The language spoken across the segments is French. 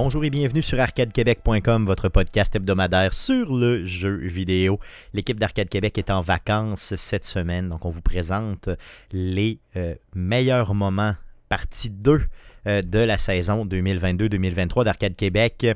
Bonjour et bienvenue sur arcadequebec.com, votre podcast hebdomadaire sur le jeu vidéo. L'équipe d'Arcade Québec est en vacances cette semaine, donc on vous présente les euh, meilleurs moments, partie 2 euh, de la saison 2022-2023 d'Arcade Québec.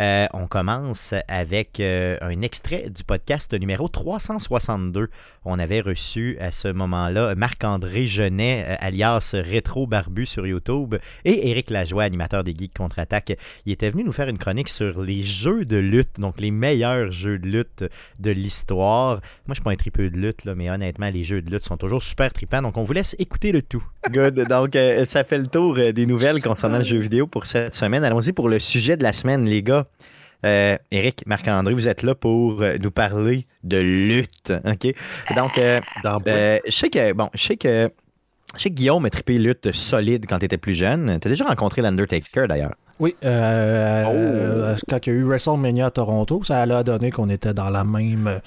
Euh, on commence avec euh, un extrait du podcast numéro 362. On avait reçu à ce moment-là Marc-André Genet, euh, alias Rétro Barbu sur YouTube, et Éric Lajoie, animateur des Geeks Contre-Attaque. Il était venu nous faire une chronique sur les jeux de lutte, donc les meilleurs jeux de lutte de l'histoire. Moi, je suis pas un tripeux de lutte, là, mais honnêtement, les jeux de lutte sont toujours super tripants, donc on vous laisse écouter le tout. Good. Donc, ça fait le tour des nouvelles concernant le jeu vidéo pour cette semaine. Allons-y pour le sujet de la semaine, les gars. Euh, Eric, Marc-André, vous êtes là pour euh, nous parler de lutte. OK? Donc, euh, euh, je sais que, bon, je sais que, je sais que Guillaume a trippé lutte solide quand tu étais plus jeune. Tu as déjà rencontré l'Undertaker d'ailleurs. Oui, euh, quand il y a eu WrestleMania à Toronto, ça a donné qu'on était dans la même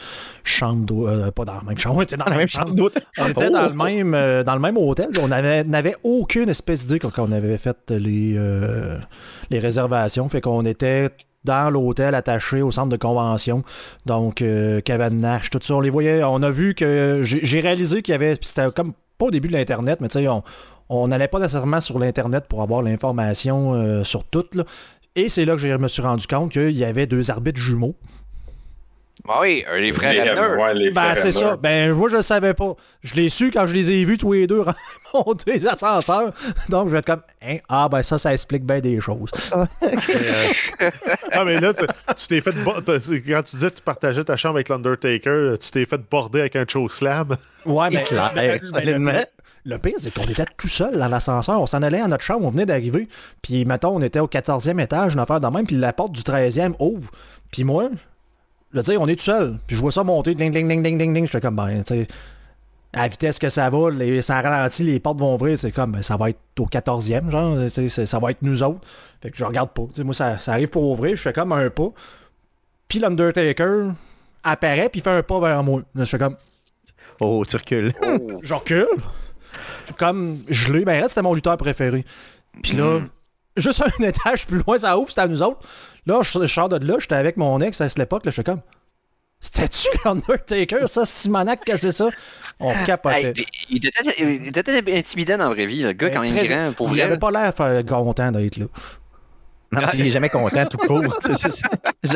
chambre euh, pas dans la même chambre, on était dans la même chambre d'hôtel. On était dans, le même, dans le même hôtel. On n'avait aucune espèce d'idée quand on avait fait les, les réservations. Fait qu'on était dans l'hôtel attaché au centre de convention. Donc, euh, Nash, tout ça, on les voyait. On a vu que j'ai réalisé qu'il y avait. C'était comme pas au début de l'Internet, mais tu sais, on n'allait pas nécessairement sur l'Internet pour avoir l'information euh, sur tout. Et c'est là que je me suis rendu compte qu'il y avait deux arbitres jumeaux. Ah oui, les frères les, Ben, c'est ça. Ben, moi, je le savais pas. Je l'ai su quand je les ai vus tous les deux remonter les ascenseurs. Donc, je vais être comme, hein? ah, ben, ça, ça explique bien des choses. ah, mais là, tu t'es fait. Quand tu disais que tu partageais ta chambre avec l'Undertaker, tu t'es fait border avec un slam. Ouais, mais. mais, le pire, c'est qu'on était tout seul dans l'ascenseur. On s'en allait à notre chambre, on venait d'arriver. Puis, mettons, on était au 14e étage, une affaire de même. Puis la porte du 13e ouvre. Puis moi, Tu sais, on est tout seul. Puis je vois ça monter, ding, ding, ding, ding, ding, ding. Je fais comme, ben, tu sais, à la vitesse que ça va, les, ça ralentit, les portes vont ouvrir. C'est comme, ben, ça va être au 14e, genre, ça va être nous autres. Fait que je regarde pas. moi, ça, ça, arrive pour ouvrir, je fais comme un pas. Puis l'Undertaker apparaît, puis il fait un pas vers moi. Là, je fais comme. Oh, tu recules. je recule. Comme gelé. Ben, c'était mon lutteur préféré. Puis là, mm. Juste un étage plus loin, ça ouvre, c'était à nous autres. Là, je, sors de là, j'étais avec mon ex à cette époque, là, je suis comme. C'était-tu l'Undertaker, ça, Simonac, que c'est ça? On capotait. il, était, intimidant dans la vraie vie, le gars, quand même grand. Pour il n'avait pas l'air content d'être là. Non, il est jamais content tout court.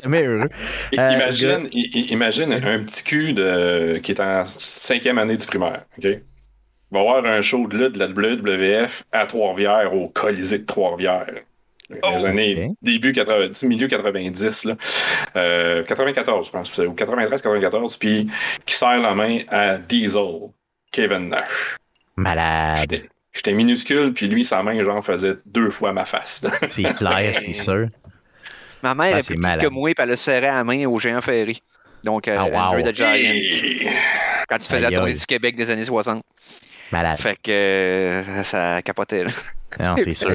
jamais heureux. Euh, imagine, imagine un petit cul de, qui est en cinquième année du primaire. OK? Il va avoir un show de lutte de la WWF à Trois-Rivières, au Colisée de Trois-Rivières les oh, années début 90, milieu 90, là. 94, euh, je pense, ou 93, 94, puis qui serre la main à Diesel, Kevin Nash. Malade. J'étais minuscule, puis lui, sa main, genre, faisait deux fois ma face. C'est clair, c'est sûr. Ma mère ah, est plus que moi, puis elle a serré la main au géant ferry. Donc, euh, ah, wow. the Giant. Quand il faisait la tournée du Québec des années 60. Malade. Fait que euh, ça capotait. Là. Non, c'est sûr.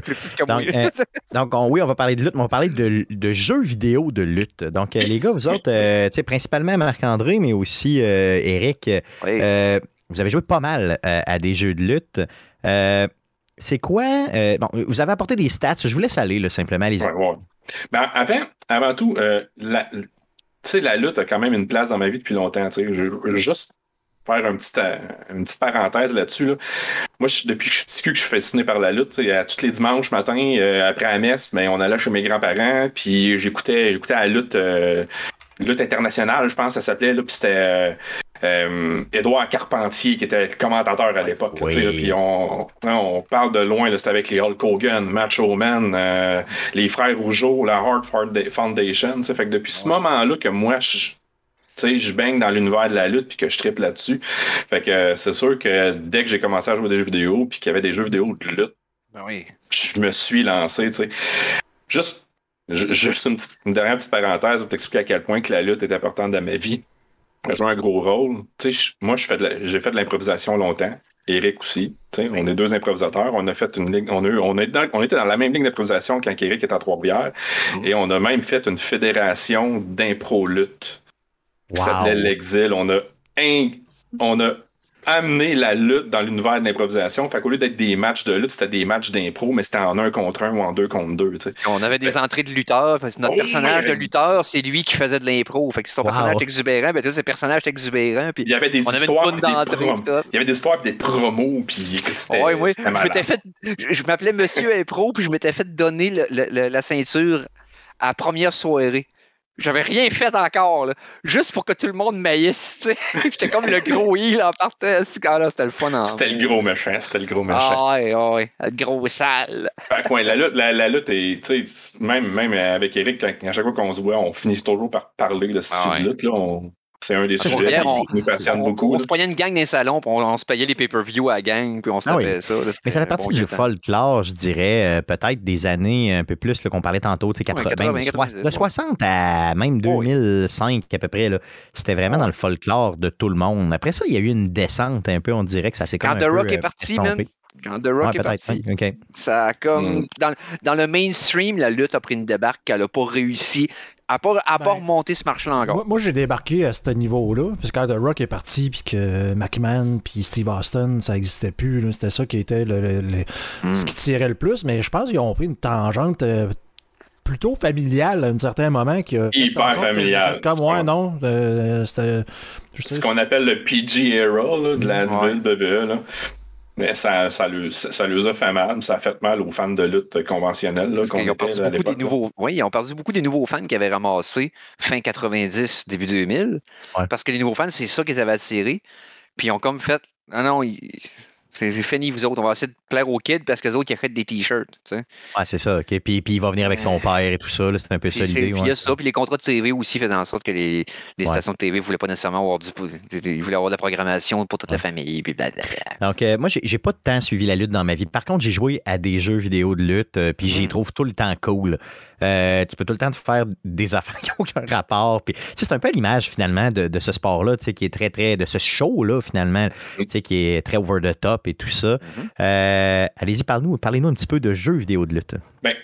donc, euh, donc oui, on va parler de lutte, mais on va parler de, de jeux vidéo de lutte. Donc, euh, les gars, vous autres, sais principalement Marc-André, mais aussi Eric, vous avez joué pas mal à des jeux de lutte. c'est quoi? bon, vous avez apporté des stats. Je vous laisse aller, là, simplement. Les... Ouais, ouais. Ben, avant, avant tout, la, la lutte a quand même une place dans ma vie depuis longtemps. Je, juste faire un petit, euh, une petite parenthèse là-dessus. Là. Moi, je, depuis que je suis petit que je suis fasciné par la lutte, à tous les dimanches matin, euh, après la messe, mais ben, on allait chez mes grands-parents, puis j'écoutais, j'écoutais la lutte, euh, lutte internationale, je pense ça s'appelait, là, puis c'était Édouard Carpentier qui était commentateur à l'époque. Puis on, on parle de loin, c'était avec les Hulk Hogan, Macho Man, les frères Rougeau, la Hard Foundation. Fait que depuis ce moment-là que moi, je tu sais, je baigne dans l'univers de la lutte puis que je tripe là-dessus. Fait que euh, c'est sûr que dès que j'ai commencé à jouer des jeux vidéo puis qu'il y avait des jeux vidéo de lutte, ben oui. je me suis lancé, tu sais. Juste, juste une, dernière petite parenthèse pour t'expliquer à quel point que la lutte est importante dans ma vie. Elle joue un gros rôle. Tu sais, moi, j'ai fait de l'improvisation longtemps. Eric aussi. On est deux improvisateurs. On a fait une. On, a, on, est dans, on était dans la même ligne d'improvisation quand Eric était à Trois-Rivières. Mm-hmm. Et on a même fait une fédération d'impro-lutte qui s'appelait L'Exil. On a, on a amené la lutte dans l'univers de l'improvisation. Fait qu'au lieu d'être des matchs de lutte, c'était des matchs d'impro, mais c'était en un contre un ou en deux contre deux. On avait des entrées de lutteurs. notre oh, personnage de lutteur, c'est lui qui faisait de l'impro. Fait que si ton personnage est exubérant, ben, c'est personnage exubérant. Puis il y avait des histoires. Des il y avait des histoires et des promos. Puis ouais. Je fait. Je m'appelais Monsieur Impro, puis je m'étais fait donner la ceinture à la première soirée. J'avais rien fait encore, là. juste pour que tout le monde maïsse. J'étais comme le gros il en partait. là c'était le fun. C'était le gros méchant. C'était le gros méchant. Ah ouais, ouais, le gros sale. la, lutte, la, la lutte est, même, même avec Eric, à chaque fois qu'on se voit, on finit toujours par parler de ce ah, de lutte. Là, on, c'est un des sujets qui nous passionne beaucoup. On, se prenait une gang dans les salons, puis on, se payait les pay-per-view à la gang, puis on se ah ça. Mais ça fait partie du folklore, je dirais, euh, peut-être des années un peu plus qu'on parlait tantôt, 80, 80, de 60 à même 2005 à peu près. C'était vraiment dans le folklore de tout le monde. Après ça, il y a eu une descente un peu, on dirait que ça s'est comme Quand The Rock est euh, parti, même. Quand The Rock est parti, ça a comme. Mm. Dans, dans, le mainstream, la lutte a pris une débarque qu'elle n'a pas réussi à pas, à pas ben, remonter ce marché-là encore. Moi, j'ai débarqué à ce niveau-là, parce que quand The Rock est parti, puis que McMahon, puis Steve Austin, ça n'existait plus. C'était ça qui était le, hmm. ce qui tirait le plus. Mais je pense qu'ils ont pris une tangente euh, plutôt familiale à un certain moment. Qui Hyper familiale. Comme moi, non. Euh, c'était. Ce qu'on appelle le PG era de la WWE. Là. Mais ça, ça, lui, ça, a fait mal. Ça a fait mal aux fans de lutte conventionnelle. Là, ils, ont perdu beaucoup des nouveaux, oui, ils ont perdu beaucoup des nouveaux fans qui avaient ramassé fin 90, début 2000. Parce que les nouveaux fans, c'est ça qu'ils avaient attiré. Puis ils ont comme fait. Ah non, ils, c'est fini, vous autres. On va essayer de plaire aux kids parce que les autres, ils achètent des t-shirts. Tu sais. Ouais, c'est ça. OK. Puis, puis il va venir avec son père et tout ça. C'est un peu ça l'idée. Puis il y a ça. Puis les contrats de TV aussi faisaient en sorte que les, les stations de TV ne voulaient pas nécessairement avoir du. Ils voulaient avoir de la programmation pour toute la famille. Puis Donc, euh, moi, j'ai pas de temps suivi la lutte dans ma vie. Par contre, j'ai joué à des jeux vidéo de lutte. Euh, puis j'y mm. trouve tout le temps cool. Euh, tu peux tout le temps te faire des affaires qui n'ont aucun rapport. Puis, c'est un peu l'image finalement de, de ce sport-là, qui est très, très. de ce show-là, finalement, qui est très over the top et tout ça. Mm-hmm. Euh, allez-y, parlez-nous parlez un petit peu de jeux vidéo de lutte. Ben,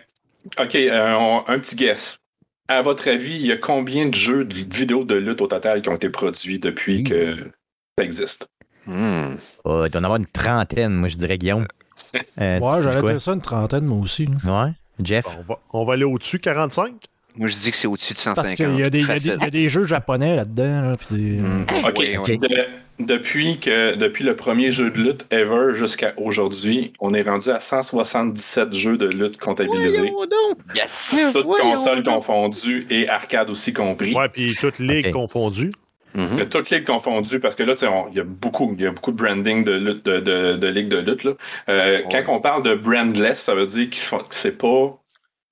OK, euh, un petit guess. À votre avis, il y a combien de jeux de vidéo de lutte au total qui ont été produits depuis que ça existe? Hmm. Oh, il doit y en avoir une trentaine, moi, je dirais, Guillaume. ouais, j'aurais dit ça, une trentaine, moi aussi. Ouais. Jeff? On va, aller au-dessus, 45? Moi, je dis que c'est au-dessus de 150. Parce qu'il y, y, a des jeux japonais là-dedans. Hmm. OK. depuis, que, depuis le premier jeu de lutte ever jusqu'à aujourd'hui, on est rendu à 177 jeux de lutte comptabilisés. Yes. Toutes consoles confondues et arcade aussi compris. Ouais, puis toutes ligues confondues. Mm-hmm. Toutes ligues confondues, parce que là, il y, a beaucoup, y a beaucoup de branding de, lutte, de, de, de ligues de lutte. Là. Euh, quand on parle de brandless, ça veut dire que c'est pas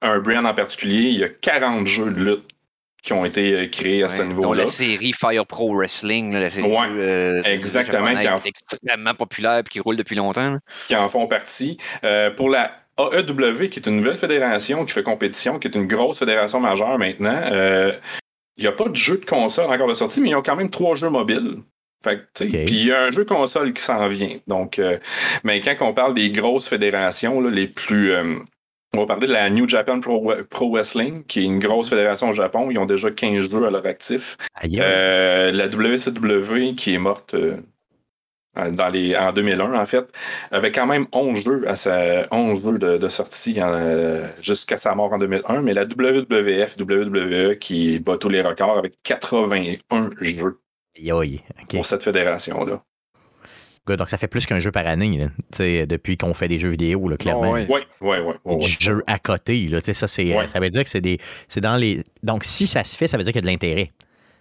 un brand en particulier. Il y a 40 jeux de lutte qui ont été euh, créés à ce niveau-là. la série Fire Pro Wrestling, la série, euh, exactement, qui est extrêmement populaire et qui roule depuis longtemps. Qui en font partie. pour la AEW, qui est une nouvelle fédération qui fait compétition, qui est une grosse fédération majeure maintenant, il n'y a pas de jeu de console encore de sortie, mais ils ont quand même trois jeux mobiles. Puis il y a un jeu console qui s'en vient. Donc, euh, mais quand on parle des grosses fédérations, les plus. On va parler de la New Japan Pro, Wrestling, qui est une grosse fédération au Japon. Ils ont déjà 15 jeux à leur actif. Euh, la WCW, qui est morte euh, dans les, en 2001, en fait, avait quand même 11 jeux, à sa, 11 jeux de, sortie euh, jusqu'à sa mort en 2001, mais la WWF, WWE, qui bat tous les records avec 81 jeux pour cette fédération-là. Donc, ça fait plus qu'un jeu par année, depuis qu'on fait des jeux vidéo, là, clairement. oui, oui, oui. Jeux à côté, là, ça, c'est, ça veut dire que c'est des. C'est dans les. Donc, si ça se fait, ça veut dire qu'il y a de l'intérêt.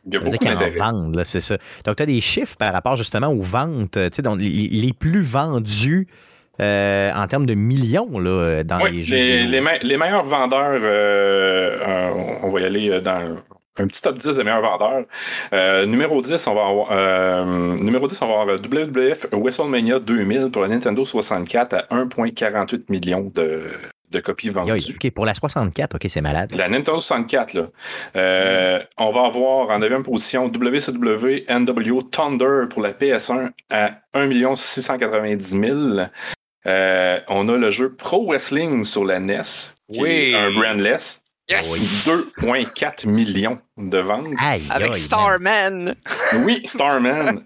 Il y a beaucoup d'intérêt. c'est ça. Donc, tu as des chiffres par rapport justement aux ventes, donc les, plus vendus euh, en termes de millions là, dans les jeux. Les, les, meilleurs vendeurs, euh, on va y aller dans un petit top 10 des meilleurs vendeurs. Euh, numéro 10, on va avoir numéro 10, on va avoir WWF WrestleMania 2000 pour la Nintendo 64 à 1,48 millions de, de copies vendues. OK, pour la 64, OK, c'est malade. La Nintendo 64, là. Euh, on va avoir en deuxième position WCW NW Thunder pour la PS1 à 1 690 000. Euh, on a le jeu Pro Wrestling sur la NES, qui oui. est un brandless. Yes. 2,4 millions de ventes. Avec Starman. Oui, Starman.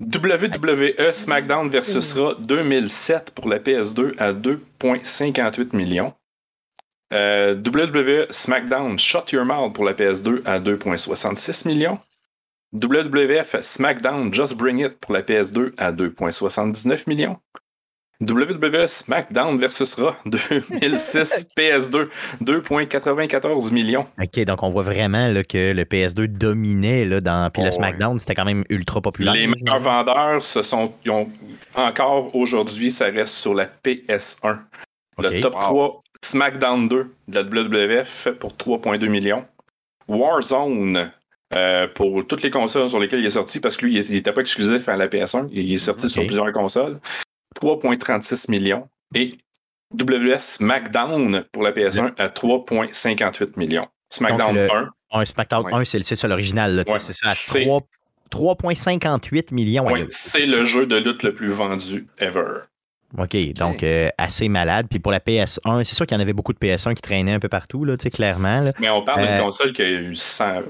WWE SmackDown versus Raw 2007 pour la PS2 à 2,58 millions. Euh, WWE SmackDown Shut Your Mouth pour la PS2 à 2,66 millions. WWF SmackDown Just Bring It pour la PS2 à 2,79 millions. WWE SmackDown versus Raw 2006 PS2 2,94 millions. OK, donc on voit vraiment là, que le PS2 dominait là, dans puis le SmackDown, c'était quand même ultra populaire. Les meilleurs vendeurs ce sont ils ont encore aujourd'hui, ça reste sur la PS1. Le top 3 SmackDown 2 de la WWF pour 3,2 millions. Warzone euh, pour toutes les consoles sur lesquelles il est sorti, parce que lui, il n'était pas exclusif à la PS1, il est sorti sur plusieurs consoles. 3,36 millions. Et WS SmackDown pour la PS1 à 3,58 millions. SmackDown 1. Un SmackDown 1, c'est ça l'original. c'est ça, à 3,58 millions. c'est le jeu de lutte le plus vendu ever. OK, donc euh, assez malade. Puis pour la PS1, c'est sûr qu'il y en avait beaucoup de PS1 qui traînaient un peu partout, là, clairement. Là. Mais on parle d'une euh, console qui a eu 100,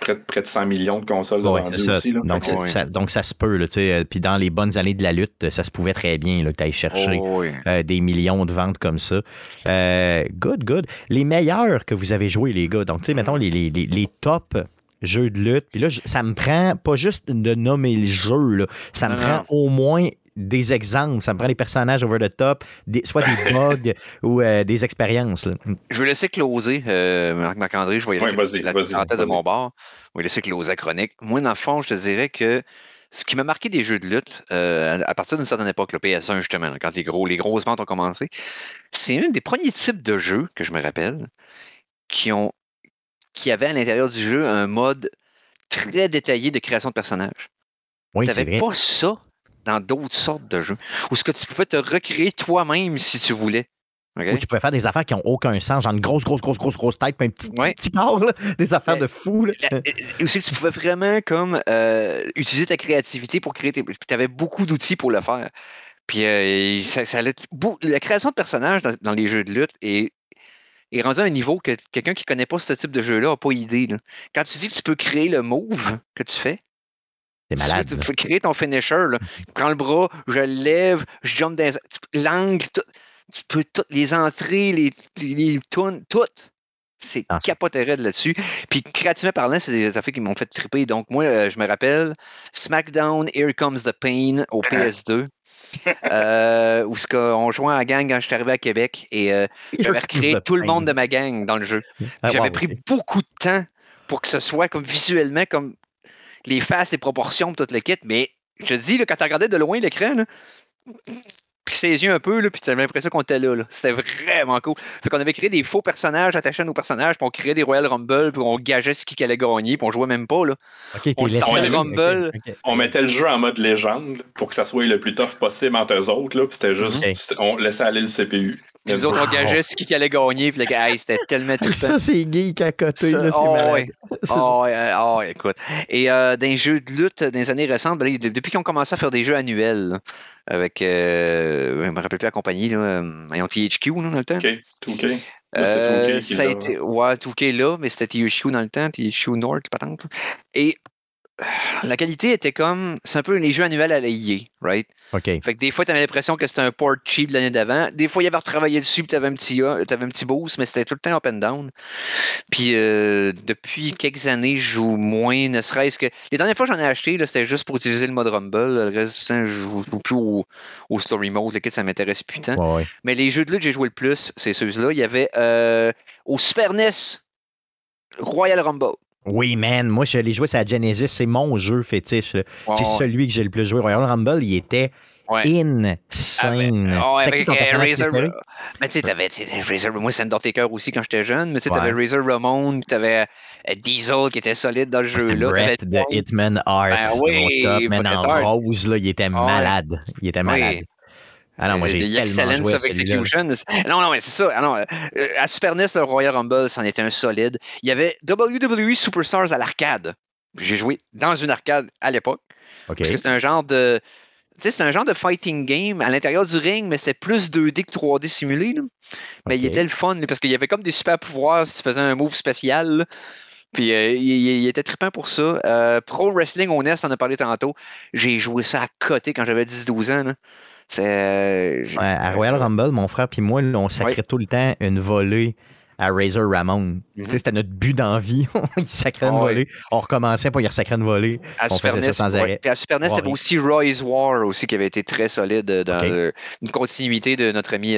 près, près, de 100 millions de consoles de vendues aussi. Là. Donc, ça, donc ça se peut. Là, euh, puis dans les bonnes années de la lutte, ça se pouvait très bien là, que tu ailles chercher oh, des millions de ventes comme ça. good, good. Les meilleurs que vous avez joués, les gars. Donc, tu sais, mettons les, les, les, les tops jeux de lutte. Puis là, ça me prend pas juste de nommer le jeu, là. ça me prend au moins des exemples. Ça me prend des personnages over the top, soit des bugs ou euh, des expériences. Je vais laisser closer, euh, Marc-André, je vais y aller en tête de mon bord. Je vais laisser closer la chronique. Moi, dans le fond, je te dirais que ce qui m'a marqué des jeux de lutte, euh, à partir d'une certaine époque, le PS1 justement, quand les, gros, les grosses ventes ont commencé, c'est un des premiers types de jeux que je me rappelle qui ont qui avait à l'intérieur du jeu un mode très détaillé de création de personnages. Oui, tu n'avais pas ça dans d'autres sortes de jeux. Ou ce que tu pouvais te recréer toi-même si tu voulais. Ou tu pouvais faire des affaires qui n'ont aucun sens, genre une grosse, grosse, grosse, grosse, grosse tête, puis un petit, petit, corps, des affaires de fou. Et aussi, tu pouvais vraiment comme euh, utiliser ta créativité pour créer tes. tu avais beaucoup d'outils pour le faire. Puis euh, ça, ça la création de personnages dans, les jeux de lutte est, est rendue à un niveau que quelqu'un qui ne connaît pas ce type de jeu-là n'a pas idée. Quand tu dis que tu peux créer le move que tu fais, malade. Tu peux créer ton finisher. Là. Prends le bras, je le lève, je jump dans l'angle, tu peux toutes les entrées, les, les tunes, toutes. C'est ah. capoterait là-dessus. Puis créativement parlant, c'est des affaires qui m'ont fait triper. Donc moi, euh, je me rappelle SmackDown Here Comes the Pain au PS2. euh, où on jouait en gang quand je suis arrivé à Québec et euh, j'avais recréé tout le monde de ma gang dans le jeu. Ah, j'avais pris beaucoup de temps pour que ce soit comme visuellement comme les faces, les proportions, toute l'équipe, mais je te dis, quand tu regardais de loin l'écran, puis ses yeux un peu, là, puis t'avais l'impression qu'on était là. C'était vraiment cool. Fait qu'on avait créé des faux personnages attachés à nos personnages, puis on créait des Royal Rumble, puis on gageait ce qui allait gagner, puis on jouait même pas. Là. on, Rumble. on mettait le jeu en mode légende pour que ça soit le plus tough possible entre eux autres, là, puis c'était juste, on laissait aller le CPU. Les nous autres, on gageait ce qui allait gagner. Puis le hey, c'était tellement trippant. Ça, c'est geek à côté. Là, oh, ouais. oh, ouais. oh, écoute. Et euh, dans les jeux de lutte dans les années récentes, ben, depuis qu'ils ont commencé à faire des jeux annuels, avec, euh, je me rappelle plus la compagnie, là, euh, ils ont THQ là, dans le temps. OK, 2K. Euh, ça a été, ouais, 2K là, mais c'était THQ dans le temps, THQ North, patente. Et la qualité était comme. C'est un peu les jeux annuels à la EA, right? OK. Fait que des fois, tu avais l'impression que c'était un port cheap l'année d'avant. Des fois, il y avait retravaillé dessus, puis tu avais, un petit, avais un petit boost, mais c'était tout le temps up and down. Puis euh, depuis quelques années, je joue moins, ne serait-ce que. Les dernières fois que j'en ai acheté, c'était juste pour utiliser le mode Rumble. Le reste, je joue plus au, Story Mode. Le ça m'intéresse plus tant. Mais les jeux de lutte que j'ai joué le plus, c'est ceux-là. Il y avait euh, au Super NES, Royal Rumble. Oui, man. Moi, je l'ai joué sur la Genesis. C'est mon jeu fétiche. c'est celui que j'ai le plus joué. Royal Rumble, il était insane. Ah, avec, Razor. Mais tu sais, t'avais Razor. Moi, c'est Undertaker aussi quand j'étais jeune. Mais tu sais, t'avais Razor Ramon, t'avais euh, Diesel qui était solide dans le jeu-là. Brett de Hitman Art. Ben, oui, top, man, en rose, là, il était malade. Il était malade. Ah non, moi j'ai tellement joué à Execution. Non, non, mais c'est ça. Ah euh, à Super NES, le Royal Rumble, c'en était un solide. Il y avait WWE Superstars à l'arcade. J'ai joué dans une arcade à l'époque. Parce que c'est un genre de. Tu sais, c'est un genre de fighting game à l'intérieur du ring, mais c'était plus 2D que 3D simulé. Mais il était le fun, parce qu'il y avait comme des super pouvoirs si tu faisais un move spécial. Puis euh, il, était trippant pour ça. Euh, Pro Wrestling on on en a parlé tantôt. J'ai joué ça à côté quand j'avais 10-12 ans. Ouais, à Royal Rumble, mon frère puis moi, on sacrait tout le temps une volée à Razor Ramon. Mm-hmm. C'était notre but d'envie. il sacrait une ah volée. On recommençait, pour il sacrait une volée. À on Super faisait ça sans arrêt. Puis à Super NES, c'était aussi Roy's War aussi qui avait été très solide dans une continuité de notre ami.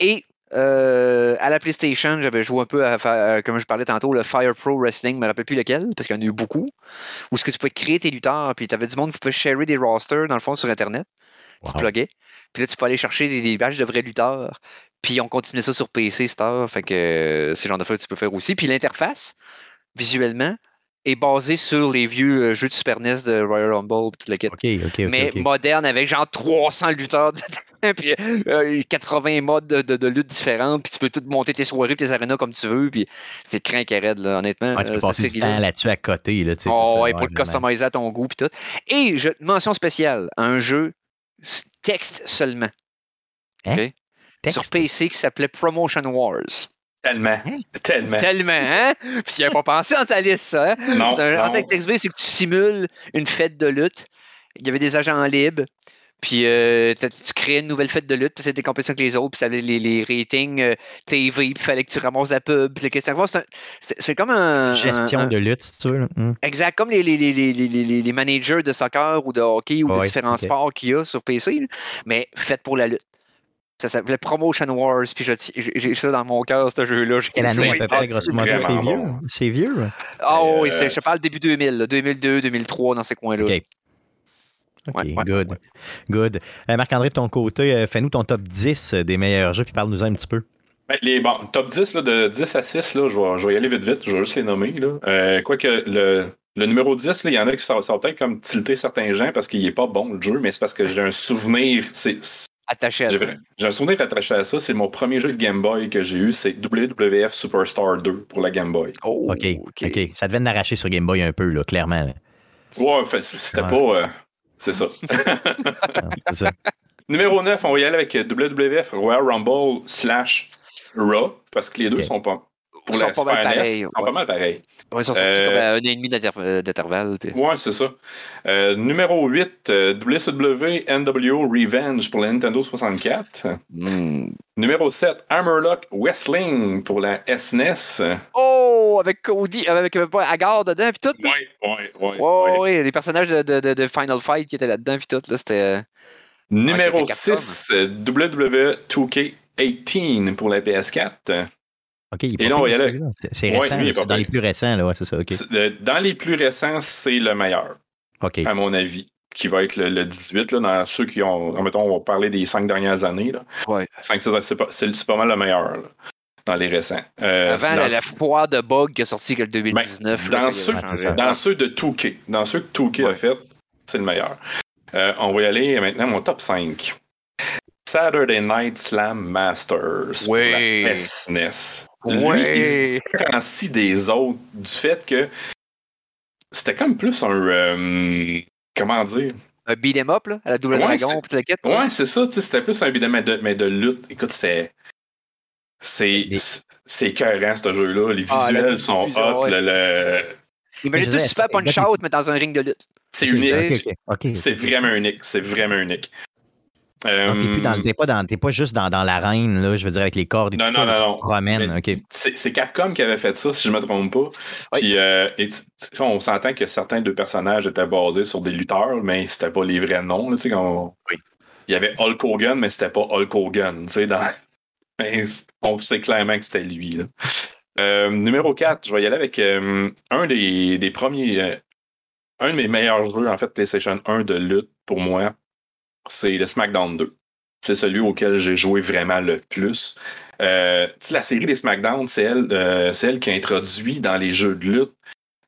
et euh, à la PlayStation, j'avais joué un peu à, comme je parlais tantôt, le Fire Pro Wrestling, je ne me rappelle plus lequel, parce qu'il y en a eu beaucoup. Où ce que tu pouvais créer tes lutteurs, puis tu avais du monde qui pouvait sharer des rosters, dans le fond, sur Internet. Tu pluguais. Puis là, tu peux aller chercher des, badges de vrais lutteurs. Puis on continuait ça sur PC, Star. Fait que euh, c'est le genre de choses que tu peux faire aussi. Puis l'interface, visuellement, est basée sur les vieux euh, jeux de Super NES de Royal Rumble. Tout le Mais moderne avec genre 300 lutteurs puis 80 euh, modes de, de, lutte différentes, puis tu peux tout monter tes soirées, tes arénas comme tu veux, puis c'est craint raide, là, honnêtement. tu peux passer du temps là-dessus à côté. Là, oh, ouais, pour le customiser à ton goût, puis tout. Et je, mention spéciale, un jeu texte seulement. Hein? Sur PC qui s'appelait Promotion Wars. Tellement. Hein? Tellement. Tellement, hein? Puis il n'y a pas pensé dans ta liste, ça. Hein? Non. Un, en texte c'est que tu simules une fête de lutte. Il y avait des agents libres. Puis euh, tu créais une nouvelle fête de lutte, puis c'était des compétitions avec les autres, puis tu avais les, les ratings euh, TV, puis il fallait que tu ramasses la pub. C'est comme un. Gestion de lutte, si tu veux. Hmm. Exact, comme les, les, les, managers de soccer ou de hockey ou de différents sports qu'il y a sur PC, mais fait pour la lutte. Ça s'appelait Promotion Wars, puis j'ai ça dans mon cœur, ce jeu-là. Quelle année à peu près, grosso modo? C'est vieux. C'est vieux. Ah oui, euh, je parle début 2000, 2002, 2003, dans ces coins-là. OK. Good. Good. Euh, Marc-André, de ton côté, euh, fais-nous ton top 10 des meilleurs jeux, puis parle-nous un petit peu. Ben, les bon, top 10, là, de 10 à 6, là, je, vais, je vais y aller vite vite, je vais juste les nommer. Là. Quoique le, le numéro 10, il y en a qui ça, ça peut-être comme tilter certains gens parce qu'il n'est pas bon le jeu, mais c'est parce que j'ai un souvenir. C'est, attaché à ça. J'ai un souvenir attaché à ça. C'est mon premier jeu de Game Boy que j'ai eu. C'est WWF Superstar 2 pour la Game Boy. Oh, OK. OK. Ça devait n'arracher sur Game Boy un peu, là, clairement. Ouais, c'était pas. Euh, c'est ça. ça. Numéro 9, on va y aller avec WWF Royal Rumble slash Raw, parce que les deux sont pas pour la Super NES, sont pas mal pareils. ils sont sortis comme à un et demi d'intervalle. Puis... Ouais, c'est ça. Euh, numéro 8, euh, WCW NWO Revenge pour la Nintendo 64. Hmm. Numéro 7, Hammerlock Wrestling pour la SNES. E oh, avec Cody, avec Agar dedans, puis tout. Oui, oui, oui. Ouais, ouais, les personnages de, de, de, Final Fight qui étaient là-dedans, puis tout. Là, c'était... Euh, numéro 6, WWE 2K18 pour la PS4. OK, il est C'est récent, dans les plus récents, là, ouais, c'est ça. Euh, dans les plus récents, c'est le meilleur. OK. À mon avis. Qui va être le, 18, là, dans ceux qui ont. Mettons, on va parler des cinq dernières années. Là. Ouais. c'est pas, pas, mal le meilleur. Là, dans les récents. Euh, Avant, la, la foire de bug qui a sorti que le 2019. Ben, dans, ceux, dans ceux de 2K, dans ceux que 2K a fait, c'est le meilleur. Euh, on va y aller maintenant mon top 5. Saturday Night Slam Masters. Oui. Pour la SNES. Lui, il se différencie des autres du fait que c'était comme plus un. Euh, comment dire? Un beat'em up, là, à la double ouais, dragon, la quête. Ouais, c'est ça, c'était plus un beat'em up, mais de lutte. Écoute, c'était. C'est c'est écœurant, ce jeu-là. Les ah, visuels sont hot. Le, le... Imagine tu super punch-out, mais dans un ring de lutte. C'est unique. C'est vraiment unique. C'est vraiment unique. Euh, t'es, pas, pas juste dans, dans l'arène, là, je veux dire, avec les cordes et non, tout non, ça, non, non. C'est, Capcom qui avait fait ça, si je me trompe pas. Puis, euh, on s'entend que certains de personnages étaient basés sur des lutteurs, mais c'était pas les vrais noms. Là, quand oui. Il y avait Hulk Hogan, mais c'était pas Hulk Hogan. Dans... on sait clairement que c'était lui. Euh, numéro 4, je vais y aller avec un des, des premiers. un de mes meilleurs jeux, en fait, PlayStation 1 de lutte pour moi c'est le SmackDown 2. C'est celui auquel j'ai joué vraiment le plus. Euh, la série des SmackDown, c'est elle, euh, elle, qui a introduit dans les jeux de lutte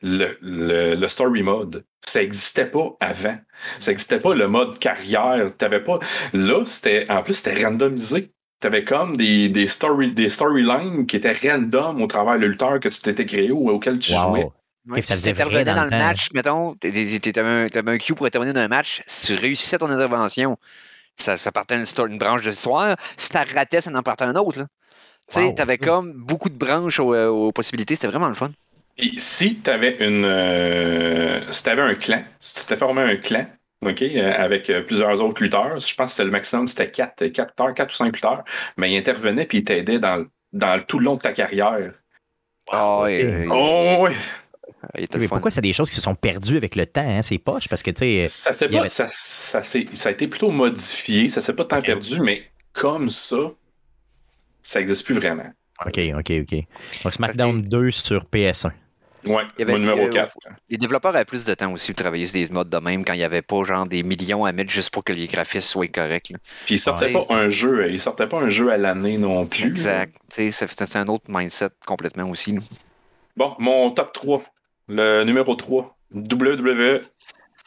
le, le, story mode. Ça n'existait pas avant. Ça n'existait pas le mode carrière. T'avais pas. Là, c'était. En plus, c'était randomisé. Tu avais comme des, des, story, des storylines qui étaient random au travers de lutteur que tu t'étais créé ou auquel tu jouais. Ouais, si tu intervenais dans, le, match, mettons, tu avais un, un Q pour intervenir dans un match, si tu réussissais ton intervention, ça, ça partait une, une branche de l'histoire. Si tu ratais, ça en partait un autre. Tu sais, avais comme beaucoup de branches aux, euh, aux possibilités. C'était vraiment le fun. Et si tu avais une. Euh, si tu avais un clan, si tu t'es formé un clan, OK, euh, avec euh, plusieurs autres lutteurs, je pense que c'était le maximum, c'était 4, 4 4 ou 5 lutteurs, mais il intervenait puis il t'aidait dans, dans tout le long de ta carrière. Ah oui. Oh, oui. Mais pourquoi c'est des choses qui se sont perdues avec le temps, hein, ces poches? Parce que, tu sais. Ça, ça, ça, ça, a été plutôt modifié, ça s'est pas tant perdu, mais comme ça, ça n'existe plus vraiment. OK, OK, OK. Donc, SmackDown 2 sur PS1. Ouais, mon numéro 4. les développeurs avaient plus de temps aussi pour travailler sur des modes de même quand il n'y avait pas genre des millions à mettre juste pour que les graphismes soient corrects. Puis ils sortaient pas un jeu, ils sortaient pas un jeu à l'année non plus. Exact. C'est un autre mindset complètement aussi. Bon, mon top 3. Le numéro 3. WWE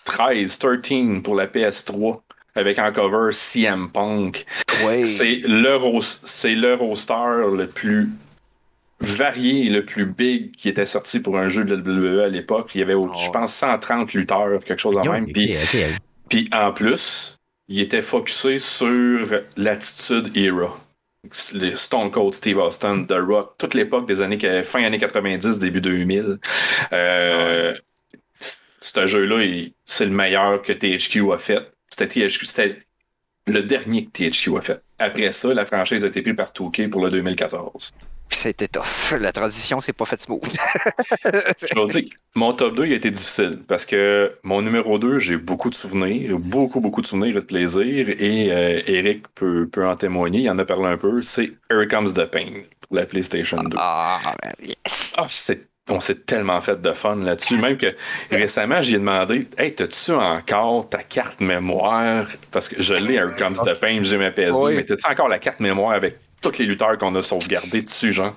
13, 13 pour la PS3 avec en cover CM Punk. C'est le, le roster le plus varié et le plus big qui était sorti pour un jeu de WWE à l'époque. Il y avait, je oh. pense, 130 lutteurs, quelque chose de même. Puis, en plus, il était focusé sur l'attitude era. Stone Cold Steve Austin, The Rock, toute l'époque des années fin années 90, début 2000. Euh, ce jeu-là, c'est le meilleur que THQ a fait. C'était le dernier que THQ a fait. Après ça, la franchise a été prise par Touquet pour le 2014. C'était tough. La transition, c'est pas fait smooth. je dire, mon top 2 il a été difficile parce que mon numéro 2, j'ai beaucoup de souvenirs, beaucoup, beaucoup de souvenirs et de plaisir. Et euh, Eric peut, peut, en témoigner, il en a parlé un peu. C'est Here Comes the Pain pour la PlayStation 2. Ah, ben, yes. Ah, c'est on s'est tellement fait de fun là-dessus. Même que récemment, j'ai demandé Hey, t'as-tu encore ta carte mémoire? Parce que je l'ai, un Comes the Pain, j'ai ma PS2, mais t'as-tu encore la carte mémoire avec tous les lutteurs qu'on a sauvegardés dessus, genre.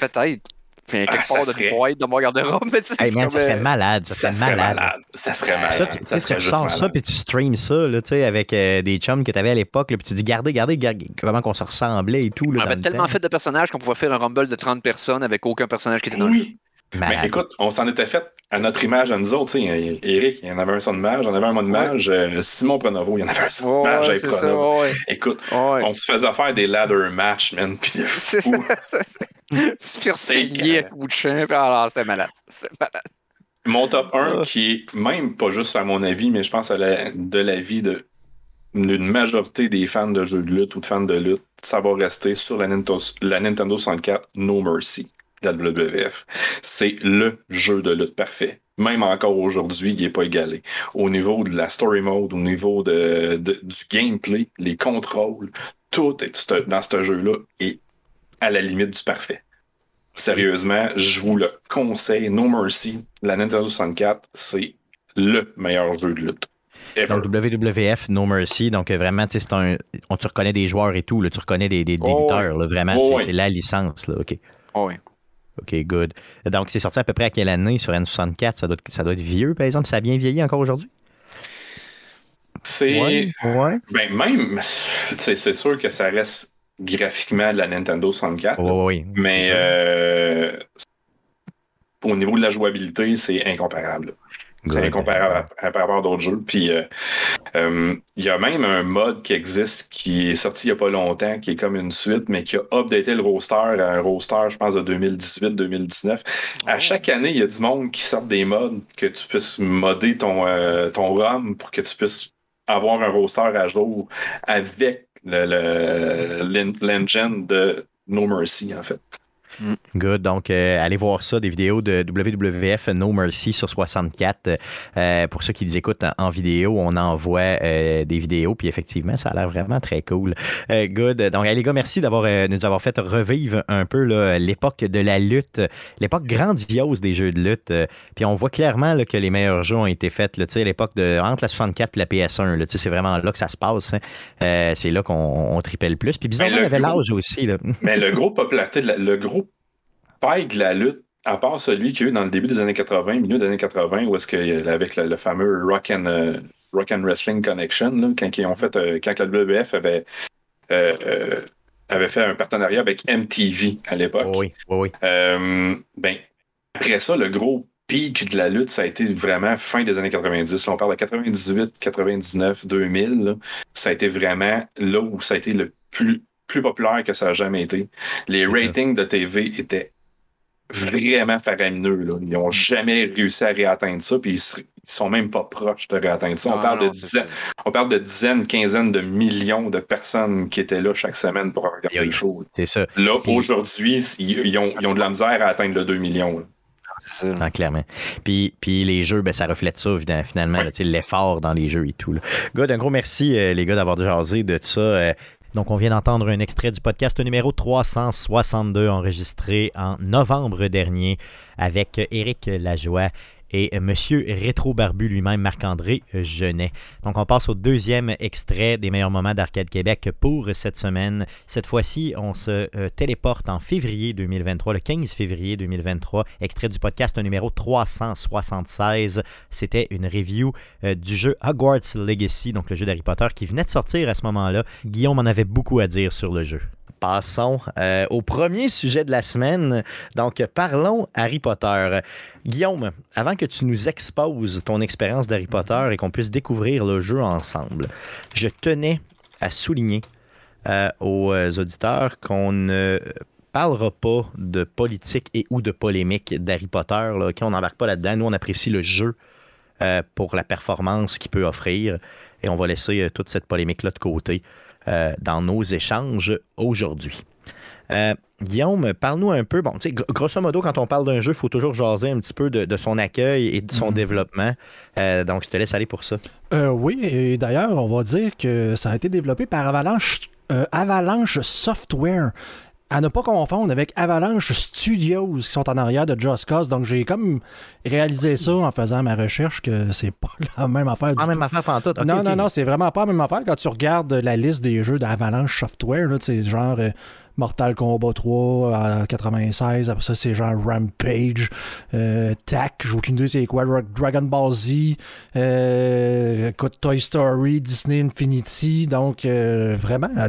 Peut-être. Puis quelque ah, part de serait... de mon garde-robe. Hey man, ça serait malade. Ça, serait malade. Ça serait malade. Ça, tu, ça serait tu sors ça puis tu streams ça là, avec euh, des chums que tu avais à l'époque. Puis tu dis, regardez, regardez, comment on se ressemblait et tout. Là, on avait tellement fait de personnages qu'on pouvait faire un rumble de 30 personnes avec aucun personnage qui était dans oui. Mais écoute, on s'en était fait à notre image à nous autres. Eric, il y en avait un son de mage, j'en avais un mode de mage. Euh, Simon Pronovo, il y en avait un son de mage avec Pronovo. Écoute, on se faisait faire des ladder match, man, puis de fou. Sur saigner à bout de alors c'est malade. C'est malade. Mon top 1, qui est même pas juste à mon avis, mais je pense à la, de l'avis de d'une majorité des fans de jeux de lutte ou de fans de lutte, ça va rester sur la Nintendo, la Nintendo 64 No Mercy la WWF. C'est le jeu de lutte parfait. Même encore aujourd'hui, il n'est pas égalé. Au niveau de la story mode, au niveau de, du gameplay, les contrôles, tout est, dans ce jeu-là est à la limite du parfait. Sérieusement, je vous le conseille. No Mercy, la Nintendo 64, c'est le meilleur jeu de lutte. Donc, WWF, No Mercy, donc vraiment, c'est un, on, tu reconnais des joueurs et tout, tu reconnais des, des, oh, lutteurs, vraiment, oh, c'est la licence. Là, OK. Oh, OK, good. Donc, c'est sorti à peu près à quelle année sur N64? Ça doit, ça doit être vieux, par exemple? Ça a bien vieilli encore aujourd'hui? C'est. Ouais, Ben, même, c'est sûr que ça reste graphiquement de la Nintendo 64. Oui, oui. Mais euh, au niveau de la jouabilité, c'est incomparable. C'est incomparable par rapport à d'autres jeux. Puis euh, euh, il y a même un mode qui existe qui est sorti il n'y a pas longtemps, qui est comme une suite, mais qui a updaté le roster à un roster, je pense, de 2018-2019. À oh. chaque année, il y a du monde qui sort des modes que tu puisses modder ton, euh, ton ROM pour que tu puisses avoir un roster à jour avec l'engine de No Mercy, en fait. Mm. Good. Donc, euh, allez voir ça, des vidéos de WWF No Mercy sur 64. Euh, pour ceux qui les écoutent en, vidéo, on envoie euh, des vidéos, puis effectivement, ça a l'air vraiment très cool. good. Donc, les gars, merci d'avoir nous avoir fait revivre un peu l'époque de la lutte, l'époque grandiose des jeux de lutte. puis on voit clairement que les meilleurs jeux ont été faits à l'époque de entre la 64 et la PS1. C'est vraiment là que ça se passe. Hein. c'est là qu'on tripait le plus. Puis bizarrement, il y avait l'âge aussi. Mais le gros popularité, le gros paille de la lutte, à part celui qu'il y a eu dans le début des années 80, milieu des années 80, où est-ce que avec le, fameux Rock and, euh, Rock and Wrestling Connection, quand ils ont fait, euh, quand la WWF avait, euh, avait fait un partenariat avec MTV à l'époque. Oui, oui, oui. ben, après ça, le gros pic de la lutte, ça a été vraiment fin des années 90. on parle de 98, 99, 2000. ça a été vraiment là où ça a été le plus, plus populaire que ça a jamais été. Les ratings de TV étaient vraiment faramineux. Là. Ils n'ont jamais réussi à réatteindre ça, puis ils, sont même pas proches de réatteindre ça. on, ah parle de dizaines, on parle de dizaines, quinzaines de millions de personnes qui étaient là chaque semaine pour regarder les shows. C'est ça. Là, aujourd'hui, ils, ont, de la misère à atteindre le 2 millions. Ah, clairement. Puis, puis les jeux, ben, ça reflète ça, finalement, l'effort dans les jeux et tout. Là. God, un gros merci, euh, les gars, d'avoir jasé de ça. Euh, donc, on vient d'entendre un extrait du podcast numéro 362 enregistré en novembre dernier avec Éric Lajoie et Monsieur Rétro Barbu lui-même, Marc-André Genet. Donc on passe au deuxième extrait des meilleurs moments d'Arcade Québec pour cette semaine. Cette fois-ci, on se euh, téléporte en février 2023, le 15 février 2023, extrait du podcast numéro 376. C'était une review euh, du jeu Hogwarts Legacy, donc le jeu d'Harry Potter qui venait de sortir à ce moment-là. Guillaume en avait beaucoup à dire sur le jeu passons euh, au premier sujet de la semaine. Donc, parlons Harry Potter. Guillaume, avant que tu nous exposes ton expérience d'Harry Potter et qu'on puisse découvrir le jeu ensemble, je tenais à souligner euh, aux euh, auditeurs qu'on ne parlera pas de politique et ou de polémique d'Harry Potter. Là, on n'embarque pas là-dedans. Nous, on apprécie le jeu pour la performance qu'il peut offrir et on va laisser toute cette polémique-là de côté. Euh, dans nos échanges aujourd'hui. Euh, Guillaume, parle-nous un peu. Bon, tu sais, grosso modo, quand on parle d'un jeu, il faut toujours jaser un petit peu de, son accueil et de son mhm. développement. Euh, donc, je te laisse aller pour ça. oui, et d'ailleurs, on va dire que ça a été développé par Avalanche, Avalanche Software à ne pas confondre avec Avalanche Studios qui sont en arrière de Just Cause. Donc j'ai comme réalisé ça en faisant ma recherche que c'est pas la même affaire. C'est pas la même affaire pendant tout. non, non, non, c'est vraiment pas la même affaire. Quand tu regardes la liste des jeux d'Avalanche Software, c'est genre euh, Mortal Kombat 3 à 96, après ça c'est genre Rampage, euh, TAC, j'ai aucune idée c'est quoi, Dragon Ball Z, euh, Toy Story, Disney Infinity, donc euh, vraiment à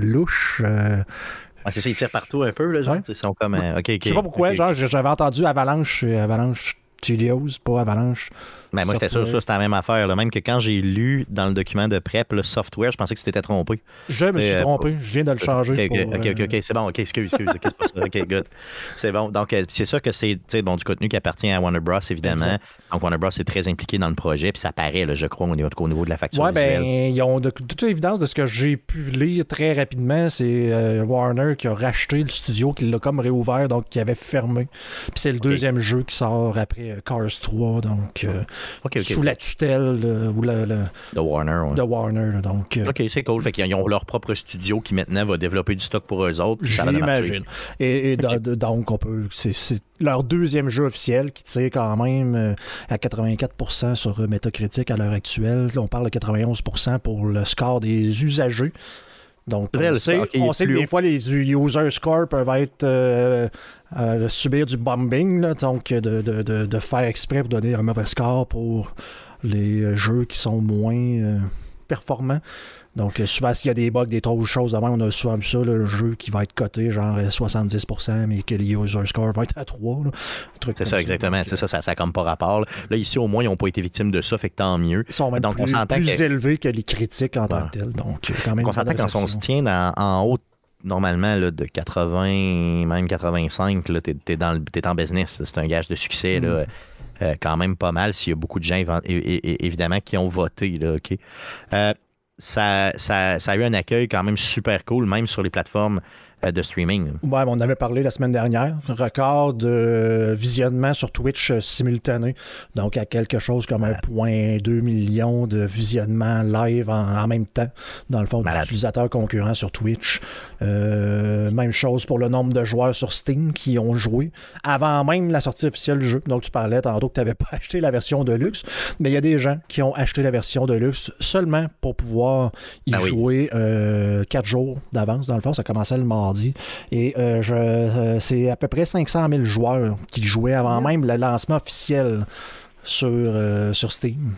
louche c'est ça, ils tirent partout un peu, là, genre. Ils sont comme. Euh, je sais pas pourquoi, genre, j'avais entendu Avalanche, Avalanche Studios, pas Avalanche. Mais moi, j'étais sûr que ça, c'était la même affaire. Même que quand j'ai lu dans le document de prep le software, je pensais que tu t'étais trompé. Je me suis euh, trompé. Je viens de le changer. OK, OK, OK, OK, c'est bon. OK, excuse, excuse. c'est pas ça. OK, good. C'est bon. Donc, euh, c'est sûr que c'est bon, du contenu qui appartient à Warner Bros, évidemment. Donc, Warner Bros est très impliqué dans le projet. Puis ça paraît, là, je crois, au niveau, au niveau de la facture. Ouais, ben, ils ont de, toute évidence de ce que j'ai pu lire très rapidement, c'est euh, Warner qui a racheté le studio, qui l'a comme réouvert, donc qui avait fermé. Puis c'est le deuxième jeu qui sort après Cars 3. Donc, sous la tutelle ou le, de Warner. De Warner. donc, euh, ok, c'est cool. Fait qu'ils ont leur propre studio qui maintenant va développer du stock pour eux autres. J'imagine. Et, donc, on peut. C'est leur deuxième jeu officiel qui tire quand même euh, à 84% sur Metacritic à l'heure actuelle. On parle de 91% pour le score des usagers. Donc, on sait, que des fois, les user scores peuvent être euh, subir du bombing, donc de, de, de, faire exprès pour donner un mauvais score pour les euh, jeux qui sont moins euh, performants. Donc, euh, souvent, s'il y a des bugs, des trop choses on a souvent vu ça, le jeu qui va être coté genre 70%, mais que les user score va être à 3. C'est ça, exactement. C'est ça, ça n'a comme pas rapport. Là. ici, au moins, ils n'ont pas été victimes de ça, fait que tant mieux. Ils sont même donc, plus, on plus élevés que les critiques en tant que tel. Donc, quand même. On s'entend quand on se tient en haut normalement là, de 80, même 85, tu es, es, en business. C'est un gage de succès. Là. Euh, quand même pas mal s'il y a beaucoup de gens, évidemment, qui ont voté. Là, euh, ça, ça, ça, a eu un accueil quand même super cool, même sur les plateformes de streaming. Ouais, on avait parlé la semaine dernière. Record de visionnement sur Twitch euh, simultané. Donc, à quelque chose comme un point 2 millions de visionnements live en, même temps, dans le fond, d'utilisateurs concurrents sur Twitch. Euh, même chose pour le nombre de joueurs sur Steam qui ont joué avant même la sortie officielle du jeu. Donc, tu parlais tantôt que tu n'avais pas acheté la version de luxe, mais il y a des gens qui ont acheté la version de luxe seulement pour pouvoir y ben jouer 4 jours d'avance. Dans le fond, ça commençait le mardi et euh, euh, c'est à peu près 500 000 joueurs qui jouaient avant même le lancement officiel sur, euh, sur Steam.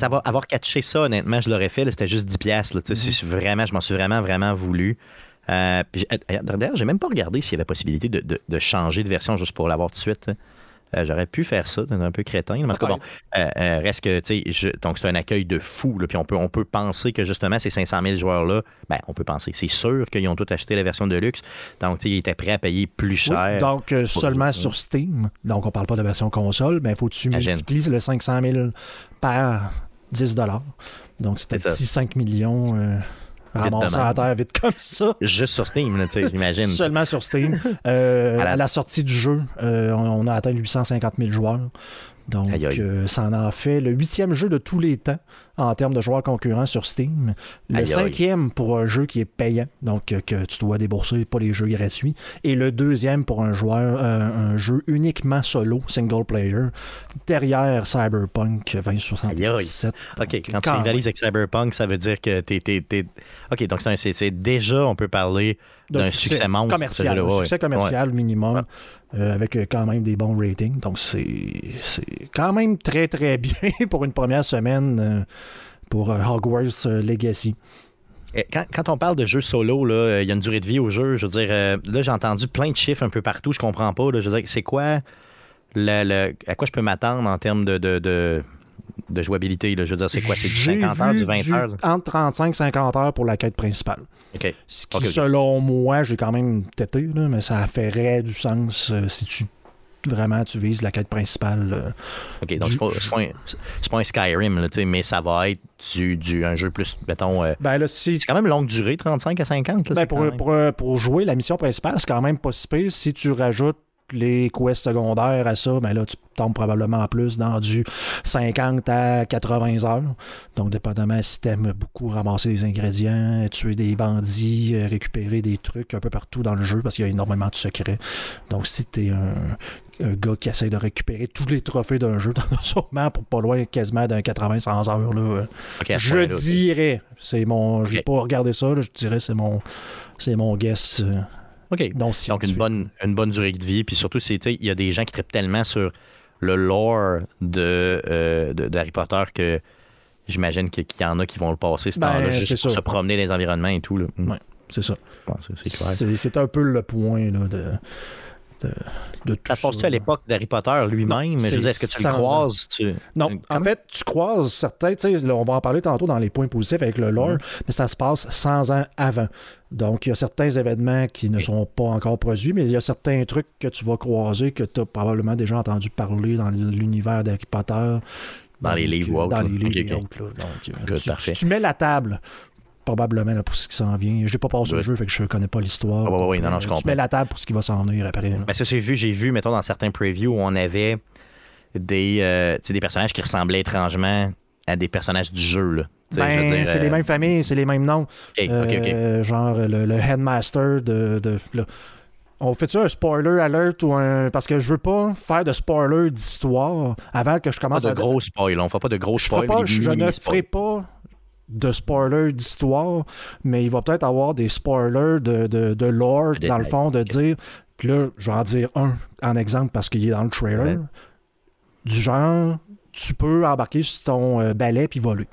avoir, avoir catché ça, honnêtement, je l'aurais fait. C'était juste 10$. pièces mm-hmm. vraiment, je m'en suis vraiment, vraiment voulu. D'ailleurs, j'ai même pas regardé s'il y avait possibilité de, changer de version juste pour l'avoir tout de suite. Euh, j'aurais pu faire ça, c'est un peu crétin. Mais en tout cas, bon, euh, reste que, tu sais, donc c'est un accueil de fou. puis on peut, on peut penser que justement, ces 500 000 joueurs-là, ben, on peut penser, c'est sûr qu'ils ont tous acheté la version de luxe. Donc, tu sais, ils étaient prêts à payer plus cher. donc, seulement sur Steam. Donc, on parle pas de version console. Ben, il faut que tu multiplies le 500 000 par 10 Donc, c'était 5 millions. Ramasser à terre vite comme ça. Juste sur Steam, j'imagine. Seulement sur Steam. Euh, à, la... sortie du jeu, euh, on, a atteint 850 000 joueurs. Donc, euh, ça en a fait le huitième jeu de tous les temps en termes de joueurs concurrents sur Steam. Le cinquième pour un jeu qui est payant, donc euh, que tu dois débourser, pas les jeux gratuits. Et le deuxième pour un joueur, euh, un jeu uniquement solo, single player, derrière Cyberpunk 2077. Ok, quand tu rivalises avec Cyberpunk, ça veut dire que t'es. es, Ok, donc c'est déjà, on peut parler d'un succès, monstre. Commercial, un succès commercial minimum. Euh, avec quand même des bons ratings. Donc, c'est quand même très, très bien pour une première semaine pour euh, Hogwarts euh, Legacy. Quand, on parle de jeux solo, il y a une durée de vie au jeu. Je veux dire, euh, là, j'ai entendu plein de chiffres un peu partout. Je comprends pas. je veux dire, c'est quoi le, à quoi je peux m'attendre en termes de, de, jouabilité? Je veux dire, c'est quoi? C'est du 50 heures, du 20 heures? Entre 35 et 50 heures pour la quête principale. Ce qui, selon moi, j'ai quand même têté, mais ça ferait du sens si tu vraiment tu vises la quête principale. Euh, ok, donc c'est pas, pas, un Skyrim, là, mais ça va être du, un jeu plus, mettons. Euh, ben c'est quand même longue durée, 35 à 50. ben pour, pour, pour, jouer la mission principale, c'est quand même pas si pire. Si tu rajoutes les quests secondaires à ça, ben là, tu tombes probablement plus dans du 50 à 80 heures. Donc, dépendamment si t'aimes beaucoup ramasser des ingrédients, tuer des bandits, euh, récupérer des trucs un peu partout dans le jeu, parce qu'il y a énormément de secrets. Donc, si t'es un, un gars qui essaie de récupérer tous les trophées d'un jeu, t'en as sûrement pour pas loin quasiment d'un 80-100 heures. Là. je dirais, c'est mon. J'ai pas regardé ça, je dirais c'est mon c'est mon guess. Euh, OK. Donc, une bonne, une bonne durée de vie. Puis surtout, il y a des gens qui trippent tellement sur le lore de, euh, d'Harry Potter que j'imagine qu'il y en a qui vont le passer ce ben, temps-là juste pour se promener dans les environnements et tout. Là. Ouais, c'est ça. c'est, un peu le point là, de de, ça à l'époque d'Harry Potter lui-même? Est-ce que tu le croises? Non, en fait, tu croises certains, on va en parler tantôt dans les points positifs avec le lore, mm-hmm. mais ça se passe 100 ans avant. Donc, il y a certains événements qui ne sont pas encore produits, mais il y a certains trucs que tu vas croiser que tu as probablement déjà entendu parler dans l'univers d'Harry Potter. Dans les livres Dans les livres Donc, tu, mets la table probablement là, pour ce qui s'en vient. Je n'ai pas passé au jeu, fait que je connais pas l'histoire. Ah, oui, non, non, je tu mets la table pour ce qui va s'en venir après. Ben, ça, j'ai vu, j'ai vu, mettons, dans certains previews où on avait des, euh, des personnages qui ressemblaient étrangement à des personnages du jeu. Là. Ben, c'est les euh, mêmes familles, c'est les mêmes noms. Euh, genre le, headmaster de. de On fait-tu un spoiler alert ou un. Parce que je veux pas faire de spoiler d'histoire avant que je commence pas de gros spoil. On fait pas de gros spoilers. Je, je ne ferai pas de spoilers d'histoire, mais il va peut-être avoir des spoilers de, de, lore, dans le fond, de dire. Puis là, je vais en dire un en exemple parce qu'il est dans le trailer. Du genre, tu peux embarquer sur ton euh, balai puis voler.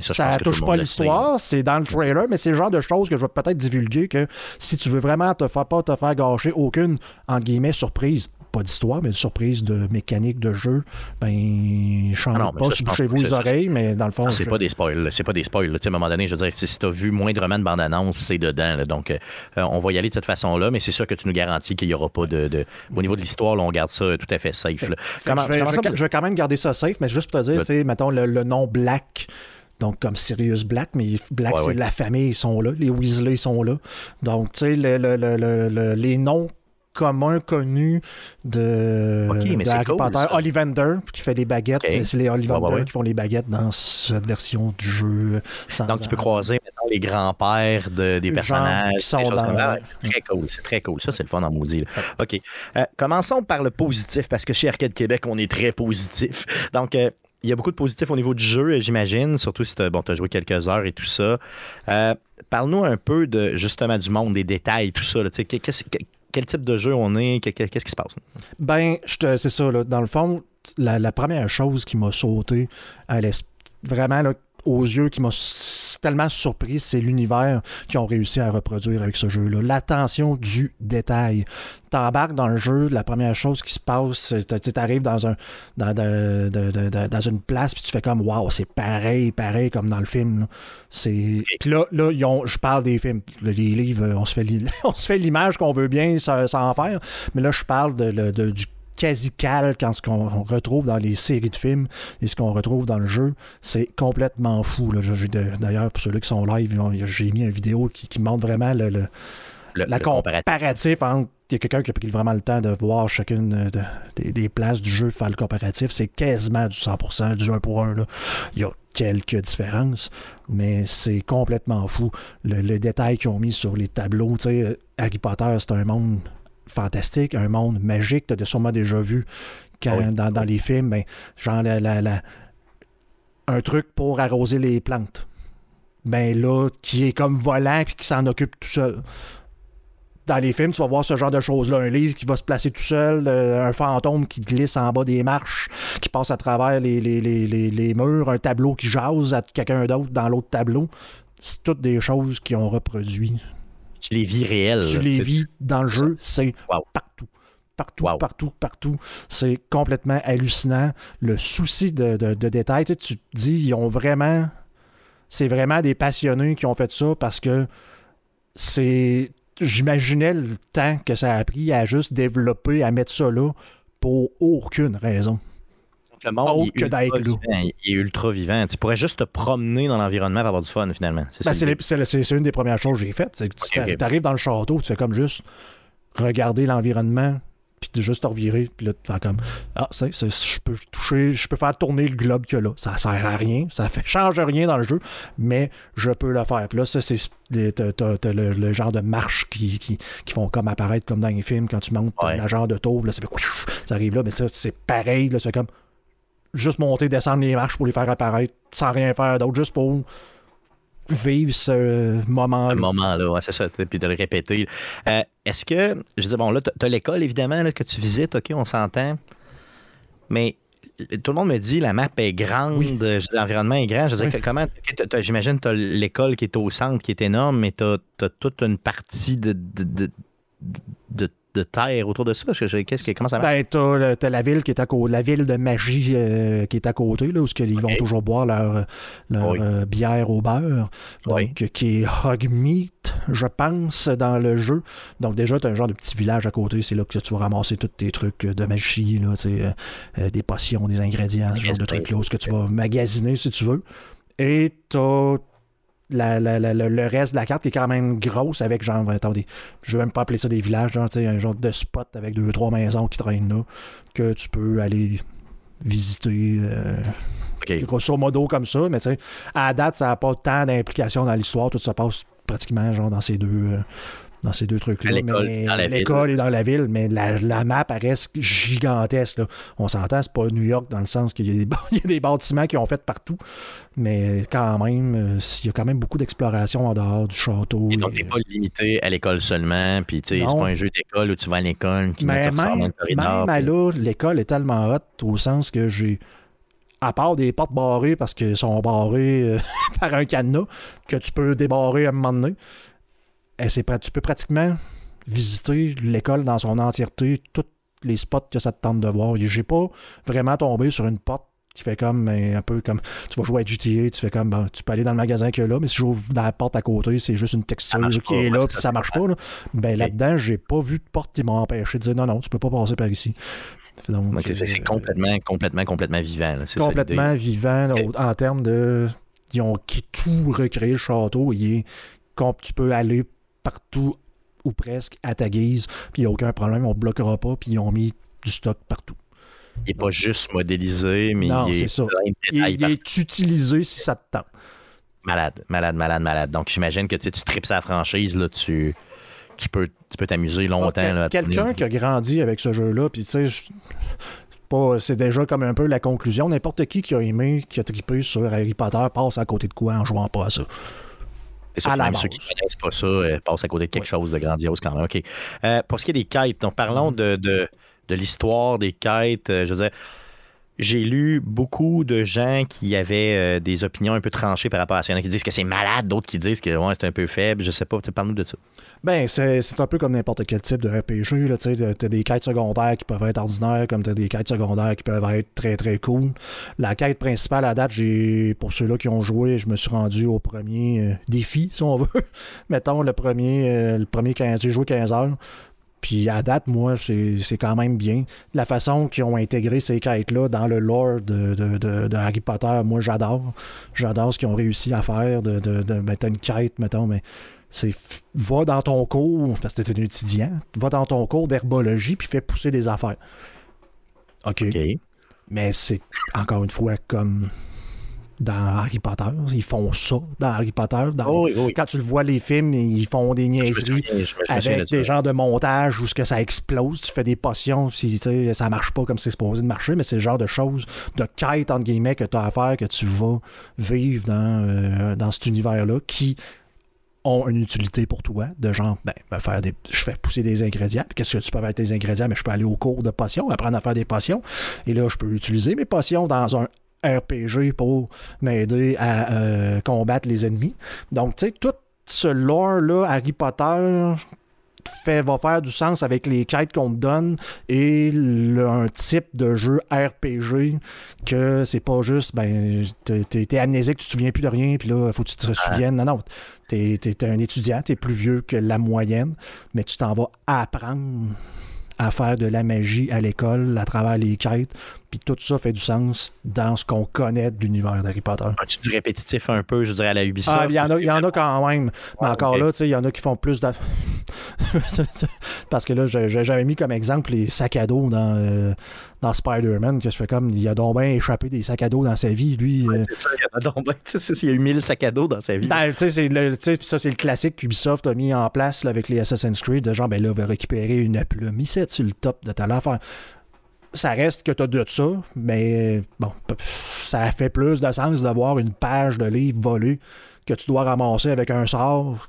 ça, touche pas l'histoire, c'est dans le trailer, mais c'est le genre de choses que je vais peut-être divulguer que si tu veux vraiment te faire pas te faire gâcher aucune, en guillemets, surprise, pas d'histoire, mais de surprise de mécanique de jeu, ben, change ah pas, bouchez-vous les oreilles, mais dans le fond. C'est pas des spoils, c'est pas des spoils. À un moment donné, je veux dire, si tu as vu moindrement de bande-annonce, c'est dedans. donc, euh, on va y aller de cette façon-là, mais c'est sûr que tu nous garantis qu'il n'y aura pas de, Au niveau de l'histoire, on garde ça tout à fait safe. je, vais, quand même garder ça safe, mais juste pour te dire, c'est, mettons, le, nom Black donc comme Sirius Black, mais Black, c'est la famille, ils sont là, les Weasley sont là. Donc, tu sais, les noms commun connu de, Harry Potter. Ollivander, qui fait des baguettes. C'est les Ollivander qui font les baguettes dans cette version du jeu. Donc, tu peux croiser maintenant les grands-pères des personnages. Qui sont dans... Très cool, c'est très cool. Ça, c'est le fun en maudit. OK. Euh, commençons par le positif, parce que chez Arcade Québec, on est très positif. Donc, euh, il y a beaucoup de positifs au niveau du jeu, j'imagine, surtout si tu bon, as joué quelques heures et tout ça. Euh, parle-nous un peu de justement du monde, des détails, tout ça. Qu'est-ce quel type de jeu on est, qu'est-ce qui se passe? Ben, c'est ça, là, dans le fond, la, première chose qui m'a sauté à vraiment, aux yeux qui m'a tellement surpris, c'est l'univers qu'ils ont réussi à reproduire avec ce jeu-là. L'attention du détail. T'embarques dans le jeu, la première chose qui se passe, tu arrives dans un dans, une place puis tu fais comme waouh, c'est pareil, pareil comme dans le film. Puis là, là je parle des films, les livres, on se fait l'image qu'on veut bien sans, faire, mais là je parle du quasi cal quand ce qu'on retrouve dans les séries de films et ce qu'on retrouve dans le jeu, c'est complètement fou. D'ailleurs, pour ceux qui sont live, j'ai mis une vidéo qui, montre vraiment le, la comparatif entre il y a quelqu'un qui a pris vraiment le temps de voir chacune des, places du jeu faire le comparatif. C'est quasiment du 100%, du 1 pour 1. Il y a quelques différences, mais c'est complètement fou. Le, détail qu'ils ont mis sur les tableaux, Harry Potter, c'est un monde fantastique, un monde magique. Tu as sûrement déjà vu quand, ah dans, les films, ben, genre la, un truc pour arroser les plantes. Ben là, qui est comme volant puis qui s'en occupe tout seul. Dans les films, tu vas voir ce genre de choses-là. Un livre qui va se placer tout seul, euh, un fantôme qui glisse en bas des marches, qui passe à travers les, les, les murs, un tableau qui jase à quelqu'un d'autre dans l'autre tableau. C'est toutes des choses qui ont reproduit tu les vis réels. Tu les vis dans le jeu, c'est partout. Partout, partout, partout. C'est complètement hallucinant. Le souci de, de, détail, tu, te dis, ils ont vraiment. C'est vraiment des passionnés qui ont fait ça parce que c'est. J'imaginais le temps que ça a pris à juste développer, à mettre ça là pour aucune raison le monde est, ultra vivant, il est ultra vivant. Tu pourrais juste te promener dans l'environnement pour avoir du fun, finalement. C'est ben, une des premières choses que j'ai faites. Tu arrives dans le château, tu fais comme juste regarder l'environnement, puis de juste te revirer, puis là, tu fais comme Ah, c'est, je peux toucher, je peux faire tourner le globe qu'il y a là. Ça sert à rien, ça fait change rien dans le jeu, mais je peux le faire. Puis là, ça, c'est le, genre de marche qui, qui, font comme apparaître comme dans les films quand tu montes la genre de tour, là, ça, fait, ça arrive là, mais ça, c'est pareil, là, c'est comme juste monter, descendre les marches pour les faire apparaître sans rien faire d'autre, juste pour vivre ce moment-là. Ce moment-là, ouais, c'est ça, puis de le répéter. Euh, est-ce que, je disais, bon, là, tu as l'école, évidemment, là, que tu visites, OK, on s'entend, mais tout le monde me dit la map est grande, l'environnement est grand. Je veux dire, comment, j'imagine, tu as l'école qui est au centre, qui est énorme, mais tu as, toute une partie de, de, de de terre autour de ça? Qu'est-ce comment ça marche? Ben, t'as, la ville qui est à côté, la ville de magie euh, qui est à côté, là, où ils vont toujours boire leur, euh, bière au beurre. Donc, qui est Hogmeat, je pense, dans le jeu. Donc, déjà, t'as un genre de petit village à côté. C'est là que tu vas ramasser tous tes trucs de magie, là, euh, des potions, des ingrédients, ce genre de trucs-là, ce que tu vas magasiner si tu veux. Et t'as le reste de la carte qui est quand même grosse avec genre, attendez, je vais même pas appeler ça des villages, genre, un genre de spot avec deux, trois maisons qui traînent là, que tu peux aller visiter. Euh, Grosso modo comme ça, mais à date, ça n'a pas tant d'implication dans l'histoire, tout ça passe pratiquement genre dans ces deux, euh, dans ces deux trucs-là. L'école est dans la ville, mais la, map reste gigantesque. On s'entend, c'est pas New York dans le sens qu'il y, a des bâtiments qui ont fait partout, mais quand même, euh, il y a quand même beaucoup d'exploration en dehors du château. Et donc, t'es pas limité à l'école seulement, puis tu sais, c'est pas un jeu d'école où tu vas à l'école. Mais même, même à là, l'école est tellement haute au sens que j'ai à part des portes barrées parce qu'elles sont barrées euh, par un cadenas que tu peux débarrer à un moment donné. Eh, tu peux pratiquement visiter l'école dans son entièreté, tous les spots que ça te tente de voir. J'ai pas vraiment tombé sur une porte qui fait comme ben, un peu comme tu vas jouer à GTA, tu fais comme ben, tu peux aller dans le magasin qu'il y a là, mais si j'ouvre dans la porte à côté, c'est juste une texture qui est là, puis ça marche pas. Là. Ben là-dedans, j'ai pas vu de porte qui m'a empêché de dire non, non, tu peux pas passer par ici. c'est euh, complètement, complètement, complètement vivant. complètement vivant en termes de. Ils ont tout recréé le château. Il est, tu peux aller partout ou presque à ta guise, puis il n'y a aucun problème, on ne bloquera pas, puis ils ont mis du stock partout. Il n'est pas juste modélisé, mais il est, ça. Il, est utilisé si ça te tente. Malade, malade, malade, malade. Donc j'imagine que tu tripes sa franchise, là, tu, tu peux t'amuser longtemps. Quelqu'un qui a grandi avec ce jeu-là, puis tu sais, c'est déjà comme un peu la conclusion. N'importe qui qui a aimé, qui a trippé sur Harry Potter passe à côté de quoi en jouant pas à ça. C'est même ceux qui ne connaissent pas ça euh, passent à côté de quelque chose de grandiose quand même. OK. Euh, pour ce qui est des quêtes, donc parlons mm. de, de, l'histoire des quêtes. Euh, je veux dire, j'ai lu beaucoup de gens qui avaient euh, des opinions un peu tranchées par rapport à ça. Il y en a qui disent que c'est malade, d'autres qui disent que c'est un peu faible. Je sais pas, parle-nous de ça. Ben, c'est un peu comme n'importe quel type de RPG. Tu as des quêtes secondaires qui peuvent être ordinaires, comme tu as des quêtes secondaires qui peuvent être très très cool. La quête principale à date, j'ai pour ceux-là qui ont joué, je me suis rendu au premier euh, défi, si on veut. Mettons le premier, euh, le premier 15, j'ai joué 15 heures. Puis à date, moi, c'est quand même bien. La façon qu'ils ont intégré ces quêtes-là dans le lore de, Harry Potter, moi, j'adore. J'adore ce qu'ils ont réussi à faire, de, de, mettre une quête, mettons, mais c'est va dans ton cours, parce que t'es un étudiant, va dans ton cours d'herbologie, puis fais pousser des affaires. OK. Mais c'est, encore une fois, comme dans Harry Potter. Ils font ça dans Harry Potter. Oh quand tu le vois, les films, ils font des niaiseries avec des genres de montage où ce que ça explose. Tu fais des potions, si ça marche pas comme c'est supposé de marcher, mais c'est le genre de choses, de quête, entre guillemets, que tu as à faire, que tu vas vivre dans, euh, dans cet univers-là qui ont une utilité pour toi, de genre, ben, faire des, je fais pousser des ingrédients. Qu'est-ce que tu peux faire avec tes ingrédients? Mais je peux aller au cours de potions, apprendre à faire des potions. Et là, je peux utiliser mes potions dans un RPG pour m'aider à euh, combattre les ennemis. Donc, tu sais, tout ce lore-là, Harry Potter, fait, va faire du sens avec les quêtes qu'on te donne et un type de jeu RPG que c'est pas juste, ben, t'es amnésique, tu te souviens plus de rien, puis là, faut que tu te souviennes. Non, non, t'es es, un étudiant, t'es plus vieux que la moyenne, mais tu t'en vas apprendre à faire de la magie à l'école à travers les quêtes. Puis tout ça fait du sens dans ce qu'on connaît de l'univers d'Harry Potter. tu du répétitif un peu, je dirais, à la Ubisoft? Ah, il y, en a, y en a quand même. Mais encore là, il y en a qui font plus de. Parce que là, j'avais mis comme exemple les sacs à dos dans, euh, dans Spider-Man, que je fais comme, il a donc bien échappé des sacs à dos dans sa vie, lui. Euh. c'est ça, il y a donc bien, il y a eu 1000 sacs à dos dans sa vie. Ben, tu sais, ça, c'est le classique qu'Ubisoft a mis en place avec les Assassin's Creed, de genre, ben là, on va récupérer une plume sur le top de ta affaire? Ça reste que tu as de ça, mais bon, ça fait plus de sens d'avoir une page de livre volée que tu dois ramasser avec un sort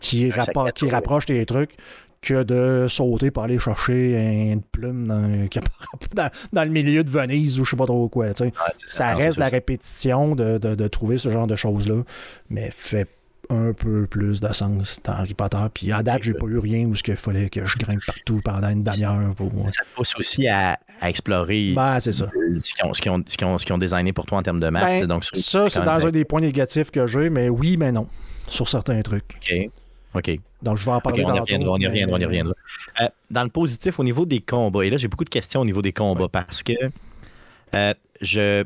qui, qui rapproche tes trucs que de sauter pour aller chercher une plume dans, dans, le milieu de Venise ou je sais pas trop quoi. ça. Reste la répétition de, de, de, trouver ce genre de choses-là, mais fait un peu plus de sens dans Harry Potter. Puis à date, j'ai pas eu rien où il fallait que je grimpe partout pendant une demi-heure pour. Ça te pousse aussi à, explorer ben, c'est ça. ce qu'ils ont, ont, ont, designé pour toi en termes de map. Ben, donc, ça, c'est dans un des points négatifs que j'ai, mais oui, mais non. Sur certains trucs. OK. OK. Donc, je vais en parler on, y reviendra, on y reviendra, on y reviendra. Euh, dans le positif, au niveau des combats, et là, j'ai beaucoup de questions au niveau des combats parce que euh, je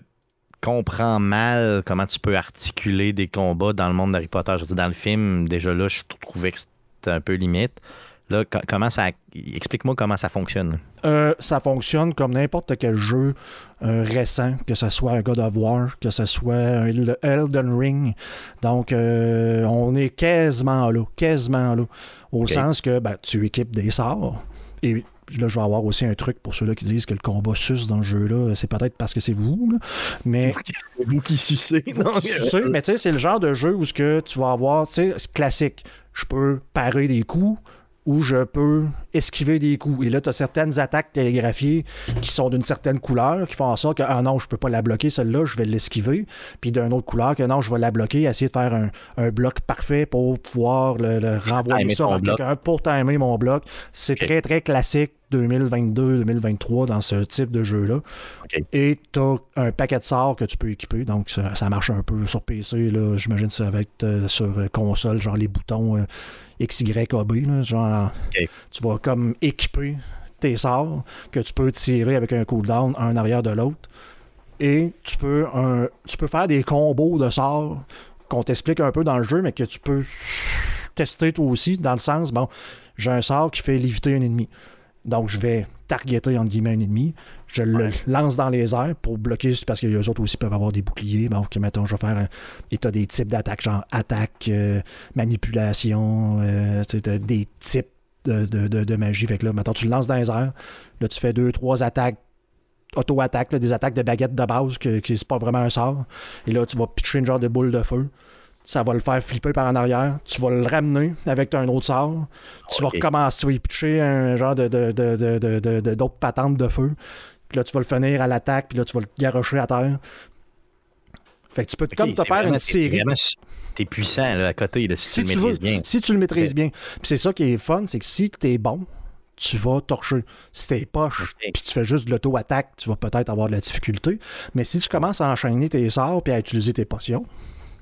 comprends mal comment tu peux articuler des combats dans le monde d'Harry Potter. Je veux dire, dans le film, déjà là, je trouvais que c'était un peu limite. Là, comment ça. Explique-moi comment ça fonctionne. Euh, ça fonctionne comme n'importe quel jeu euh, récent, que ce soit un God of War, que ce soit un Elden Ring. Donc, euh, on est quasiment là, quasiment là. Au sens que ben, tu équipes des sorts. Et là, je vais avoir aussi un truc pour ceux-là qui disent que le combat suce dans le jeu-là. C'est peut-être parce que c'est vous, mais. Vous qui sucez, non? mais tu sais, c'est le genre de jeu où ce que tu vas avoir, tu sais, classique. Je peux parer des coups, où je peux esquiver des coups. Et là, tu as certaines attaques télégraphiées qui sont d'une certaine couleur, qui font en sorte que, ah non, je peux pas la bloquer, celle-là, je vais l'esquiver. Puis d'une autre couleur, que non, je vais la bloquer, essayer de faire un, bloc parfait pour pouvoir le, renvoyer ça à quelqu'un, pour timer mon bloc. C'est très, très classique 2022-2023 dans ce type de jeu-là. Et tu as un paquet de sorts que tu peux équiper. Donc, ça, marche un peu sur PC. J'imagine que ça va être euh, sur console, genre les boutons euh, X, Y, A, B. genre, tu vas comme équiper tes sorts que tu peux tirer avec un cooldown un arrière de l'autre. Et tu peux, un, tu peux faire des combos de sorts qu'on t'explique un peu dans le jeu, mais que tu peux tester toi aussi, dans le sens, bon, j'ai un sort qui fait léviter un ennemi. Donc, je vais targeter, entre guillemets, un ennemi. Je le lance dans les airs pour bloquer, parce que les autres aussi peuvent avoir des boucliers. Donc, mettons, je vais faire un... As des types d'attaques, genre attaque, euh, manipulation, euh, des types de, de, magie. Fait que là, mettons, tu le lances dans les airs. Là, tu fais deux, trois attaques auto-attaque, des attaques de baguette de base, qui, qui c'est pas vraiment un sort. Et là, tu vas pitcher une genre de boule de feu ça va le faire flipper par en arrière. Tu vas le ramener avec un autre sort. Tu vas recommencer, tu vas y pitcher un genre de, de, de, de, d'autres patentes de feu. puis là, tu vas le finir à l'attaque, puis là, tu vas le garocher à terre. Fait que tu peux comme te faire une série. T'es puissant là, à côté, si, tu le maîtrises bien. Si tu le maîtrises bien. Puis c'est ça qui est fun, c'est que si t'es bon, tu vas torcher. Si t'es poche, puis tu fais juste de l'auto-attaque, tu vas peut-être avoir de la difficulté. Mais si tu commences à enchaîner tes sorts puis à utiliser tes potions,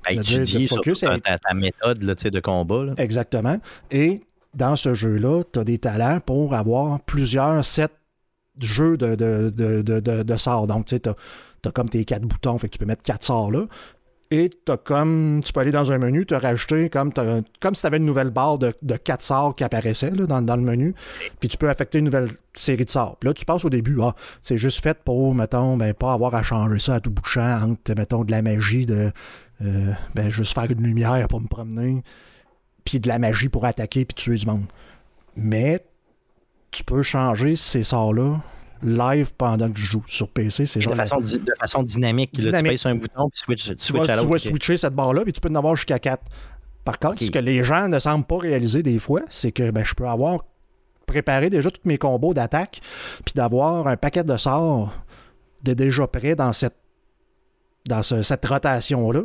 à étudier focus, ta, ta, méthode là, de combat. Exactement. Et dans ce jeu-là, tu as des talents pour avoir plusieurs sets de jeux de, de, de, de sorts. Donc, tu sais, tu as, comme tes quatre boutons, fait que tu peux mettre quatre sorts là. Et as comme, tu peux aller dans un menu, te rajouter comme, comme si tu avais une nouvelle barre de, de 4 sorts qui apparaissait dans, le menu. Puis tu peux affecter une nouvelle série de sorts. Puis là, tu passes au début, ah, c'est juste fait pour, mettons, ben, pas avoir à changer ça à tout bout de champ entre, mettons, de la magie de, euh, ben, juste faire une lumière pour me promener, puis de la magie pour attaquer puis tuer du monde. Mais tu peux changer ces sorts-là live pendant que tu joues sur PC. C'est genre de, façon, de façon dynamique. dynamique. tu sur un bouton puis switch, tu, switch tu vas switcher cette barre-là puis tu peux en avoir jusqu'à 4. Par contre, ce que les gens ne semblent pas réaliser des fois, c'est que ben, je peux avoir préparé déjà tous mes combos d'attaque puis d'avoir un paquet de sorts de déjà prêts dans cette dans cette rotation-là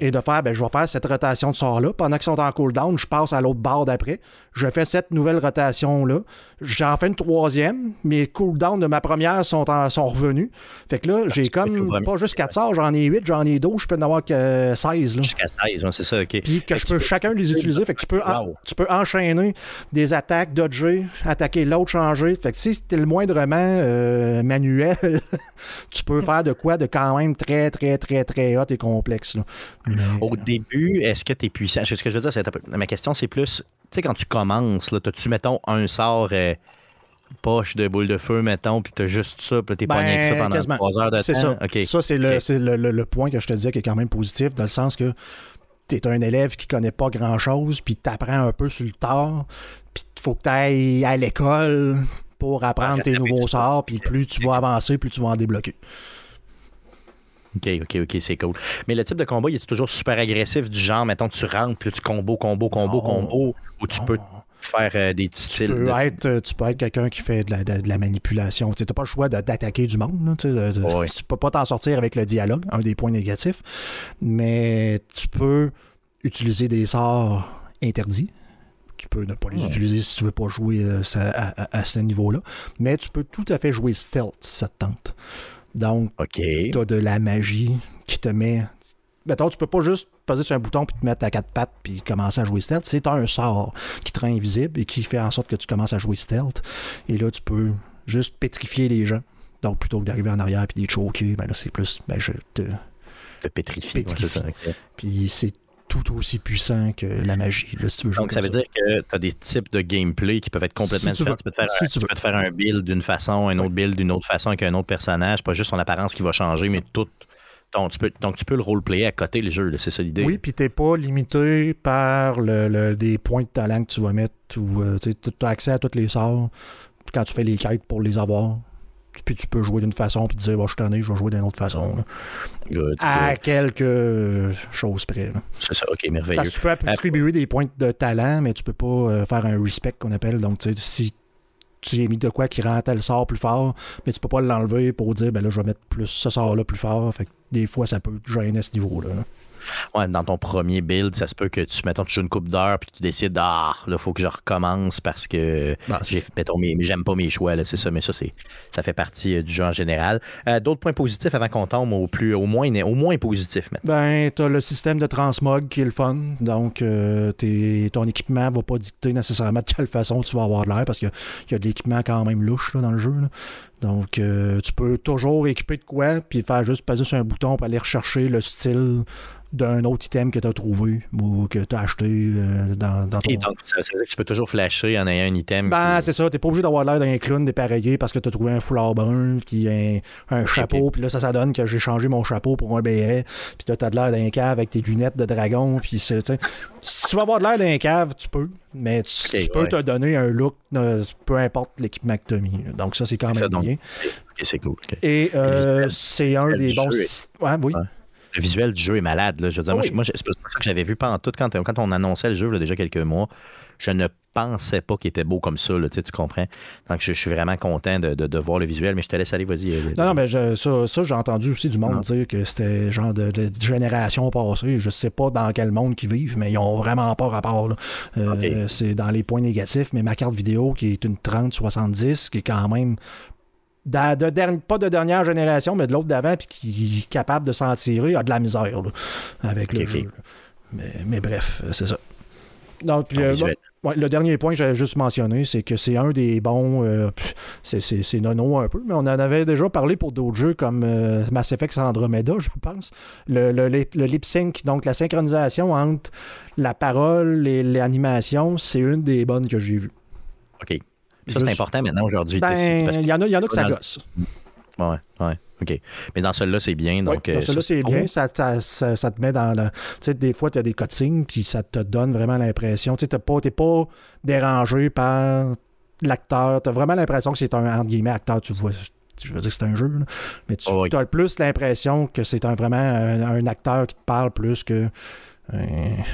et de faire, ben, je vais faire cette rotation de sort-là. Pendant qu'ils sont en cooldown, je passe à l'autre barre d'après. Je fais cette nouvelle rotation-là. J'en fais une troisième. Mes cooldowns de ma première sont, sont revenus. Fait que là, j'ai comme pas juste 4 sorts, j'en ai 8, j'en ai 12, je peux en avoir que 16. Jusqu'à 16, c'est ça, OK. Puis que je peux chacun les utiliser. Fait que tu peux, tu peux enchaîner des attaques, dodger, attaquer l'autre, changer. Fait que si c'était le moindrement euh, manuel, tu peux faire de quoi de quand même très, très, très, très hot et complexe. Là. Au début, est-ce que tu es puissant? Ce que je veux dire, c'est ma question, c'est plus, tu sais, quand tu commences, là, as-tu, mettons, un sort euh, poche de boule de feu, mettons, puis t'as juste ça, puis t'es ben, pogné avec ça pendant trois heures de temps? C'est ça. Ça, c'est, le, point que je te disais qui est quand même positif, dans le sens que tu es un élève qui connaît pas grand-chose, puis t'apprends un peu sur le tard, puis il faut que tu ailles à l'école pour apprendre tes nouveaux sorts, puis plus tu vas avancer, plus tu vas en débloquer. OK, OK, OK, c'est cool. Mais le type de combat, il est toujours super agressif, du genre, mettons, tu rentres, puis tu combo, combo, combo, combo, ou tu peux faire euh, des petits styles. Peux être, euh, tu peux être quelqu'un qui fait de la, de, la manipulation. Tu n'as pas le choix d'attaquer du monde. tu ne peux pas t'en sortir avec le dialogue, un des points négatifs. Mais tu peux utiliser des sorts interdits. Tu peux ne pas les utiliser si tu veux pas jouer euh, à, à, ce niveau-là. Mais tu peux tout à fait jouer stealth ça te tente. Donc, tu as de la magie qui te met. Mettons, tu peux pas juste poser sur un bouton puis te mettre à quatre pattes puis commencer à jouer stealth. C'est un sort qui te rend invisible et qui fait en sorte que tu commences à jouer stealth. Et là, tu peux juste pétrifier les gens. Donc, plutôt que d'arriver en arrière puis de les choquer, ben là, c'est plus. Ben, je te. Te pétrifie. Puis c'est tout aussi puissant que la magie. Donc, ça veut dire que tu as des types de gameplay qui peuvent être complètement différents. Tu, peux, te faire, un build d'une façon, un autre build d'une autre façon avec un autre personnage, pas juste son apparence qui va changer, mais tout. Donc tu, peux, donc, tu peux le roleplayer à côté le jeu, c'est ça l'idée. Oui, puis t'es pas limité par le, des points de talent que tu vas mettre ou euh, tu as accès à tous les sorts quand tu fais les quêtes pour les avoir puis tu peux jouer d'une façon, puis dire, bon, je t'en ai, je vais jouer d'une autre façon. à quelques choses près. C'est ça, ok, merveilleux. Parce que tu peux attribuer des points de talent, mais tu peux pas euh, faire un respect qu'on appelle. Donc, tu sais, si tu as mis de quoi qui rend tel sort plus fort, mais tu peux pas l'enlever pour dire, ben là, je vais mettre plus ce sort-là plus fort. Fait que des fois, ça peut gêner à ce niveau-là. là ouais, dans ton premier build, ça se peut que tu, mettons, tu joues une coupe d'heure puis tu décides, ah, là, faut que je recommence parce que, mettons, j'aime pas mes choix, là, c'est ça, mais ça, c'est, ça fait partie euh, du jeu en général. Euh, d'autres points positifs avant qu'on tombe au plus, au moins, au moins positif maintenant. Ben, t'as le système de transmog qui est le fun, donc euh, ton équipement va pas dicter nécessairement de quelle façon tu vas avoir l'air parce qu'il y, a de l'équipement quand même louche dans le jeu. Donc, tu peux toujours équiper de quoi, puis faire juste passer sur un bouton pour aller rechercher le style d'un autre item que tu as trouvé ou que tu as acheté euh, dans, dans ton... Et donc, ça, que tu peux toujours flasher en ayant un item. Ben, c'est ça. Tu pas obligé d'avoir l'air d'un clown dépareillé parce que tu as trouvé un foulard brun, puis un, un chapeau, puis là, ça, ça donne que j'ai changé mon chapeau pour un béret, puis là, tu as de l'air d'un cave avec tes lunettes de dragon, puis c'est, si tu vas avoir de l'air d'un cave, tu peux, mais tu, peux te donner un look, euh, peu importe l'équipement que tu as mis. Donc, ça, c'est quand même bien. Ok, c'est cool. Et euh, c'est un des bons. Ouais, oui le visuel du jeu est malade. Là. Je veux dire, moi, c'est pas ça que j'avais vu pendant tout quand, quand on annonçait le jeu il y a déjà quelques mois. Je ne pensais pas qu'il était beau comme ça, là, tu comprends? Donc, je, suis vraiment content de, voir le visuel, mais je te laisse aller, vas-y. Euh, non, non, mais ça, j'ai entendu aussi du monde dire que c'était genre de, génération passée. Je sais pas dans quel monde qu'ils vivent, mais ils ont vraiment pas rapport. Euh, c'est dans les points négatifs, mais ma carte vidéo, qui est une 3070, qui est quand même de, pas de dernière génération, mais de l'autre d'avant, puis qui est capable de s'en tirer, a de la misère avec le jeu. Mais, bref, c'est ça. Donc, puis, euh, le dernier point que j'avais juste mentionné, c'est que c'est un des bons. Euh, c'est nono un peu, mais on en avait déjà parlé pour d'autres jeux comme euh, Mass Effect Andromeda, je pense. Le, le, le, lip sync, donc la synchronisation entre la parole et l'animation, c'est une des bonnes que j'ai vues. OK. Ça, c'est important maintenant aujourd'hui. Ben, il y, en a, y en a que ça gosse. Ouais, ouais. OK. Mais dans celui-là, c'est bien. Donc, dans celui-là, c'est bien. Ça, ça, ça, te met dans le. Tu sais, des fois, tu as des cutscenes, puis ça te donne vraiment l'impression. Tu n'es pas, pas dérangé par l'acteur. Tu as vraiment l'impression que c'est un, entre guillemets, acteur. Tu vois. Je veux dire que c'est un jeu, mais tu oh, as plus l'impression que c'est un, vraiment un, acteur qui te parle plus que une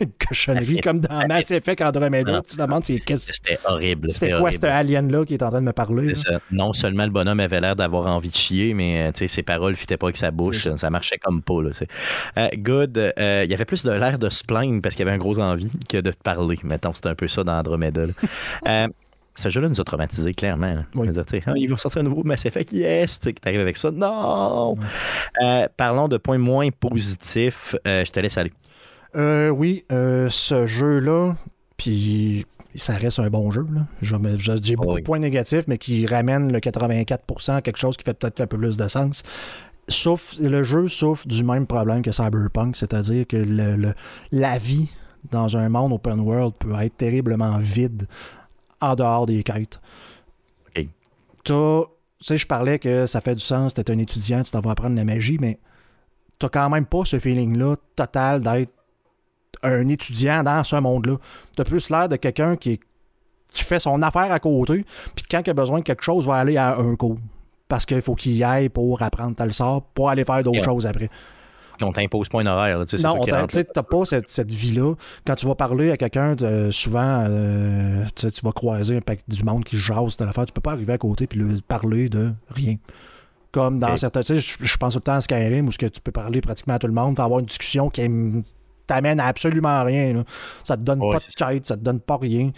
cochonnerie comme dans Mass Effect Andromeda. Tu te demandes c'est qu'est-ce C'était horrible. C'était quoi ce alien-là qui est en train de me parler? Non seulement le bonhomme avait l'air d'avoir envie de chier, mais euh, ses paroles ne fitaient pas avec sa bouche. Ça. marchait comme pas. Là, euh, good. Euh, il y avait plus de l'air de se plaindre parce qu'il avait un gros envie que de te parler. Mettons, c'était un peu ça dans Andromeda. ce jeu-là nous a traumatisés, clairement. Ah, il va sortir un nouveau Mass Effect, yes! Tu arrives avec ça. Non! parlons de points moins positifs. je te laisse aller. Euh, oui, euh, ce jeu-là, puis ça reste un bon jeu. J'ai beaucoup de points négatifs, mais qui ramène le 84% à quelque chose qui fait peut-être un peu plus de sens. Sauf, le jeu souffre du même problème que Cyberpunk, c'est-à-dire que le, la vie dans un monde open world peut être terriblement vide en dehors des quêtes. OK. Tu sais, je parlais que ça fait du sens, tu es un étudiant, tu t'en vas apprendre la magie, mais t'as quand même pas ce feeling-là total d'être un étudiant dans ce monde-là. Tu as plus l'air de quelqu'un qui, fait son affaire à côté, puis quand il a besoin de quelque chose, va aller à un cours. Parce qu'il faut qu'il y aille pour apprendre tel sort, pour aller faire d'autres choses après. On t'impose pas un horaire. non, tu n'as pas cette, vie-là. Quand tu vas parler à quelqu'un, souvent, euh, tu vas croiser un paquet du monde qui jase de l'affaire. Tu peux pas arriver à côté et lui parler de rien. Comme dans certains. Tu sais, je pense tout le temps à Skyrim où que tu peux parler pratiquement à tout le monde, avoir une discussion qui est t'amène à absolument rien. Ça te donne pas de quête, ça te donne pas rien.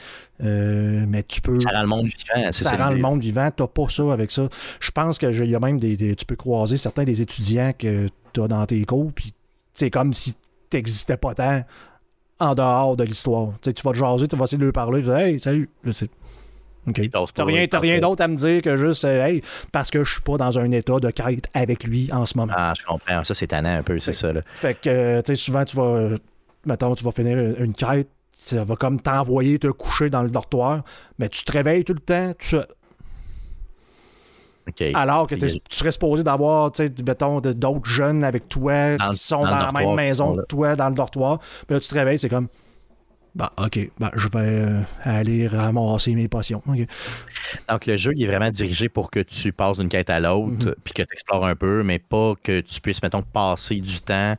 Euh, mais tu peux. Ça rend le monde vivant. Ça rend le monde vivant. T'as pas ça avec ça. Je pense qu'il y a même des, Tu peux croiser certains des étudiants que tu as dans tes cours, puis c'est comme si t'existais pas tant en dehors de l'histoire. Tu vas te jaser, tu vas essayer de lui parler, tu Hey, salut. T'as rien, rien d'autre à me dire que juste, euh, hey, parce que je suis pas dans un état de quête avec lui en ce moment. Ah, je comprends. Ça, c'est tannant un peu, c'est ça. Là. Fait que, tu sais, souvent, tu vas, mettons, tu vas finir une quête, ça va comme t'envoyer te coucher dans le dortoir, mais tu te réveilles tout le temps, tu Alors que tu serais supposé d'avoir, mettons, d'autres jeunes avec toi qui sont dans, la même maison que toi, dans le dortoir. Puis là, tu te réveilles, c'est comme bah, OK. Ben, je vais euh, aller ramasser mes potions. Donc, le jeu, il est vraiment dirigé pour que tu passes d'une quête à l'autre, mhm. puis que tu explores un peu, mais pas que tu puisses, mettons, passer du temps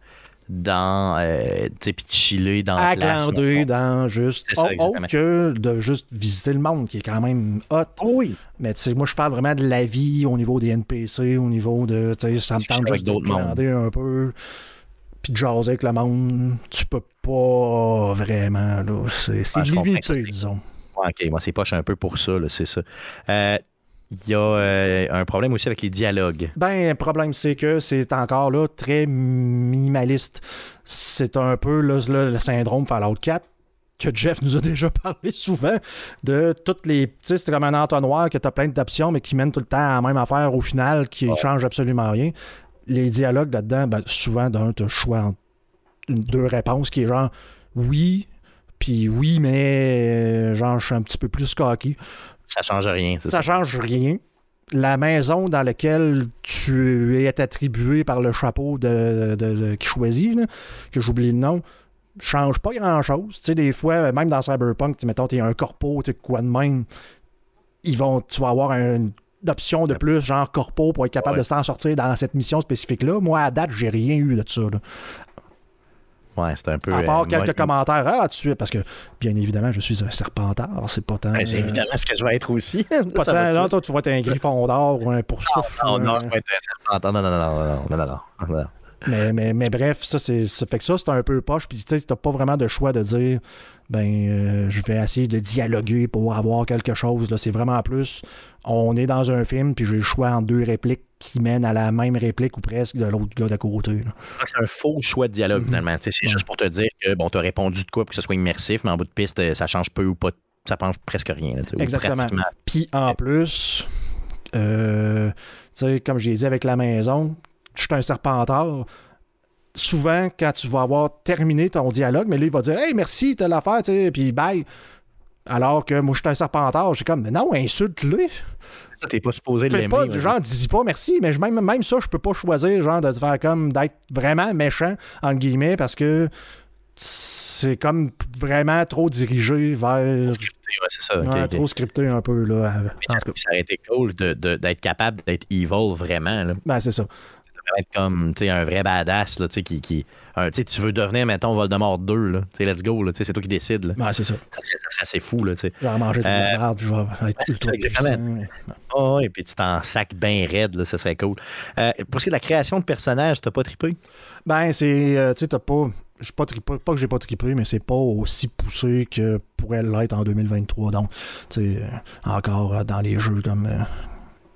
dans, euh, tu sais, puis chiller dans la place. dans juste, autre que de juste visiter le monde, qui est quand même hot. Oh oui. Mais tu sais, moi, je parle vraiment de la vie au niveau des NPC, au niveau de, tu sais, ça me tente juste de un peu puis de jaser avec le monde, tu peux pas vraiment. C'est limité, disons. ok, moi, c'est poche un peu pour ça, c'est ça. Euh, il y a euh, un problème aussi avec les dialogues. Ben, le problème, c'est que c'est encore là très minimaliste. C'est un peu là, le syndrome Fallout 4 que Jeff nous a déjà parlé souvent de toutes les. Tu sais, c'est comme un entonnoir que tu as plein d'options, mais qui mènent tout le temps à la même affaire au final, qui ne change absolument rien les dialogues là-dedans, ben, souvent, d'un, tu as choix entre deux réponses qui est genre oui, puis oui, mais genre, je suis un petit peu plus cocky. Ça change rien. Ça, ça change rien. La maison dans laquelle tu es attribué par le chapeau de, qui choisit, que j'oublie le nom, change pas grand-chose. Tu sais, des fois, même dans Cyberpunk, mettons, tu es un corpo, tu quoi de même, ils vont, tu vas avoir un d'options de plus, genre corpo, pour être capable de s'en sortir dans cette mission spécifique-là. Moi, à date, j'ai rien eu de ça. Ouais, c'est un peu. À part quelques commentaires, ah, tu parce que, bien évidemment, je suis un serpentard, c'est pas tant. Ben, c'est évidemment ce que je vais être aussi. pas tant, non, toi, tu vas être un griffon d'or ou un poursouf. Non, non, non, je vais être un serpentard. Non, non, non, non, non, non, non, non. Mais, mais, mais, bref, ça, c'est, ça fait que ça, c'est un peu poche. Puis, tu sais, t'as pas vraiment de choix de dire, ben, euh, je vais essayer de dialoguer pour avoir quelque chose. Là. C'est vraiment plus, on est dans un film, puis j'ai le choix en deux répliques qui mènent à la même réplique ou presque de l'autre gars d'à côté. Ah, c'est un faux choix de dialogue, mhm. finalement. C'est juste pour te dire que, bon, t'as répondu de quoi pour que ce soit immersif, mais en bout de piste, ça change peu ou pas, ça change presque rien. Exactement. Puis, en plus, euh, tu sais, comme je dit avec la maison, je suis un serpentard. Souvent, quand tu vas avoir terminé ton dialogue, mais lui, il va dire Hey, merci, t'as l'affaire, tu sais, puis bye. Alors que moi, je suis un serpentard. J'ai comme, mais non, insulte-le. Ça, t'es pas supposé de l'aimer. Pas, genre, dis pas merci, mais même, même ça, je peux pas choisir, genre, de faire comme, d'être vraiment méchant, entre guillemets, parce que c'est comme vraiment trop dirigé vers. Scripté, ouais, c'est ça. Trop scripté un peu, là. ça aurait été cool d'être capable d'être evil vraiment, là. Ben, c'est ça être comme un vrai badass là, qui, qui tu veux devenir, mettons, Voldemort 2, là, let's go, là, c'est toi qui décides. Là. Ouais, c'est ça. Ça serait, assez fou. Là, je vais manger de la euh, merde, je vais être ultra puissant. Oh, et puis tu t'en sacs bien raide, là, ça serait cool. Euh, pour ce qui est de la création de personnages, t'as pas trippé? Ben, c'est, euh, tu sais, t'as pas... Pas, trippé, pas que j'ai pas trippé, mais c'est pas aussi poussé que pourrait l'être en 2023. Donc, tu sais, encore dans les jeux comme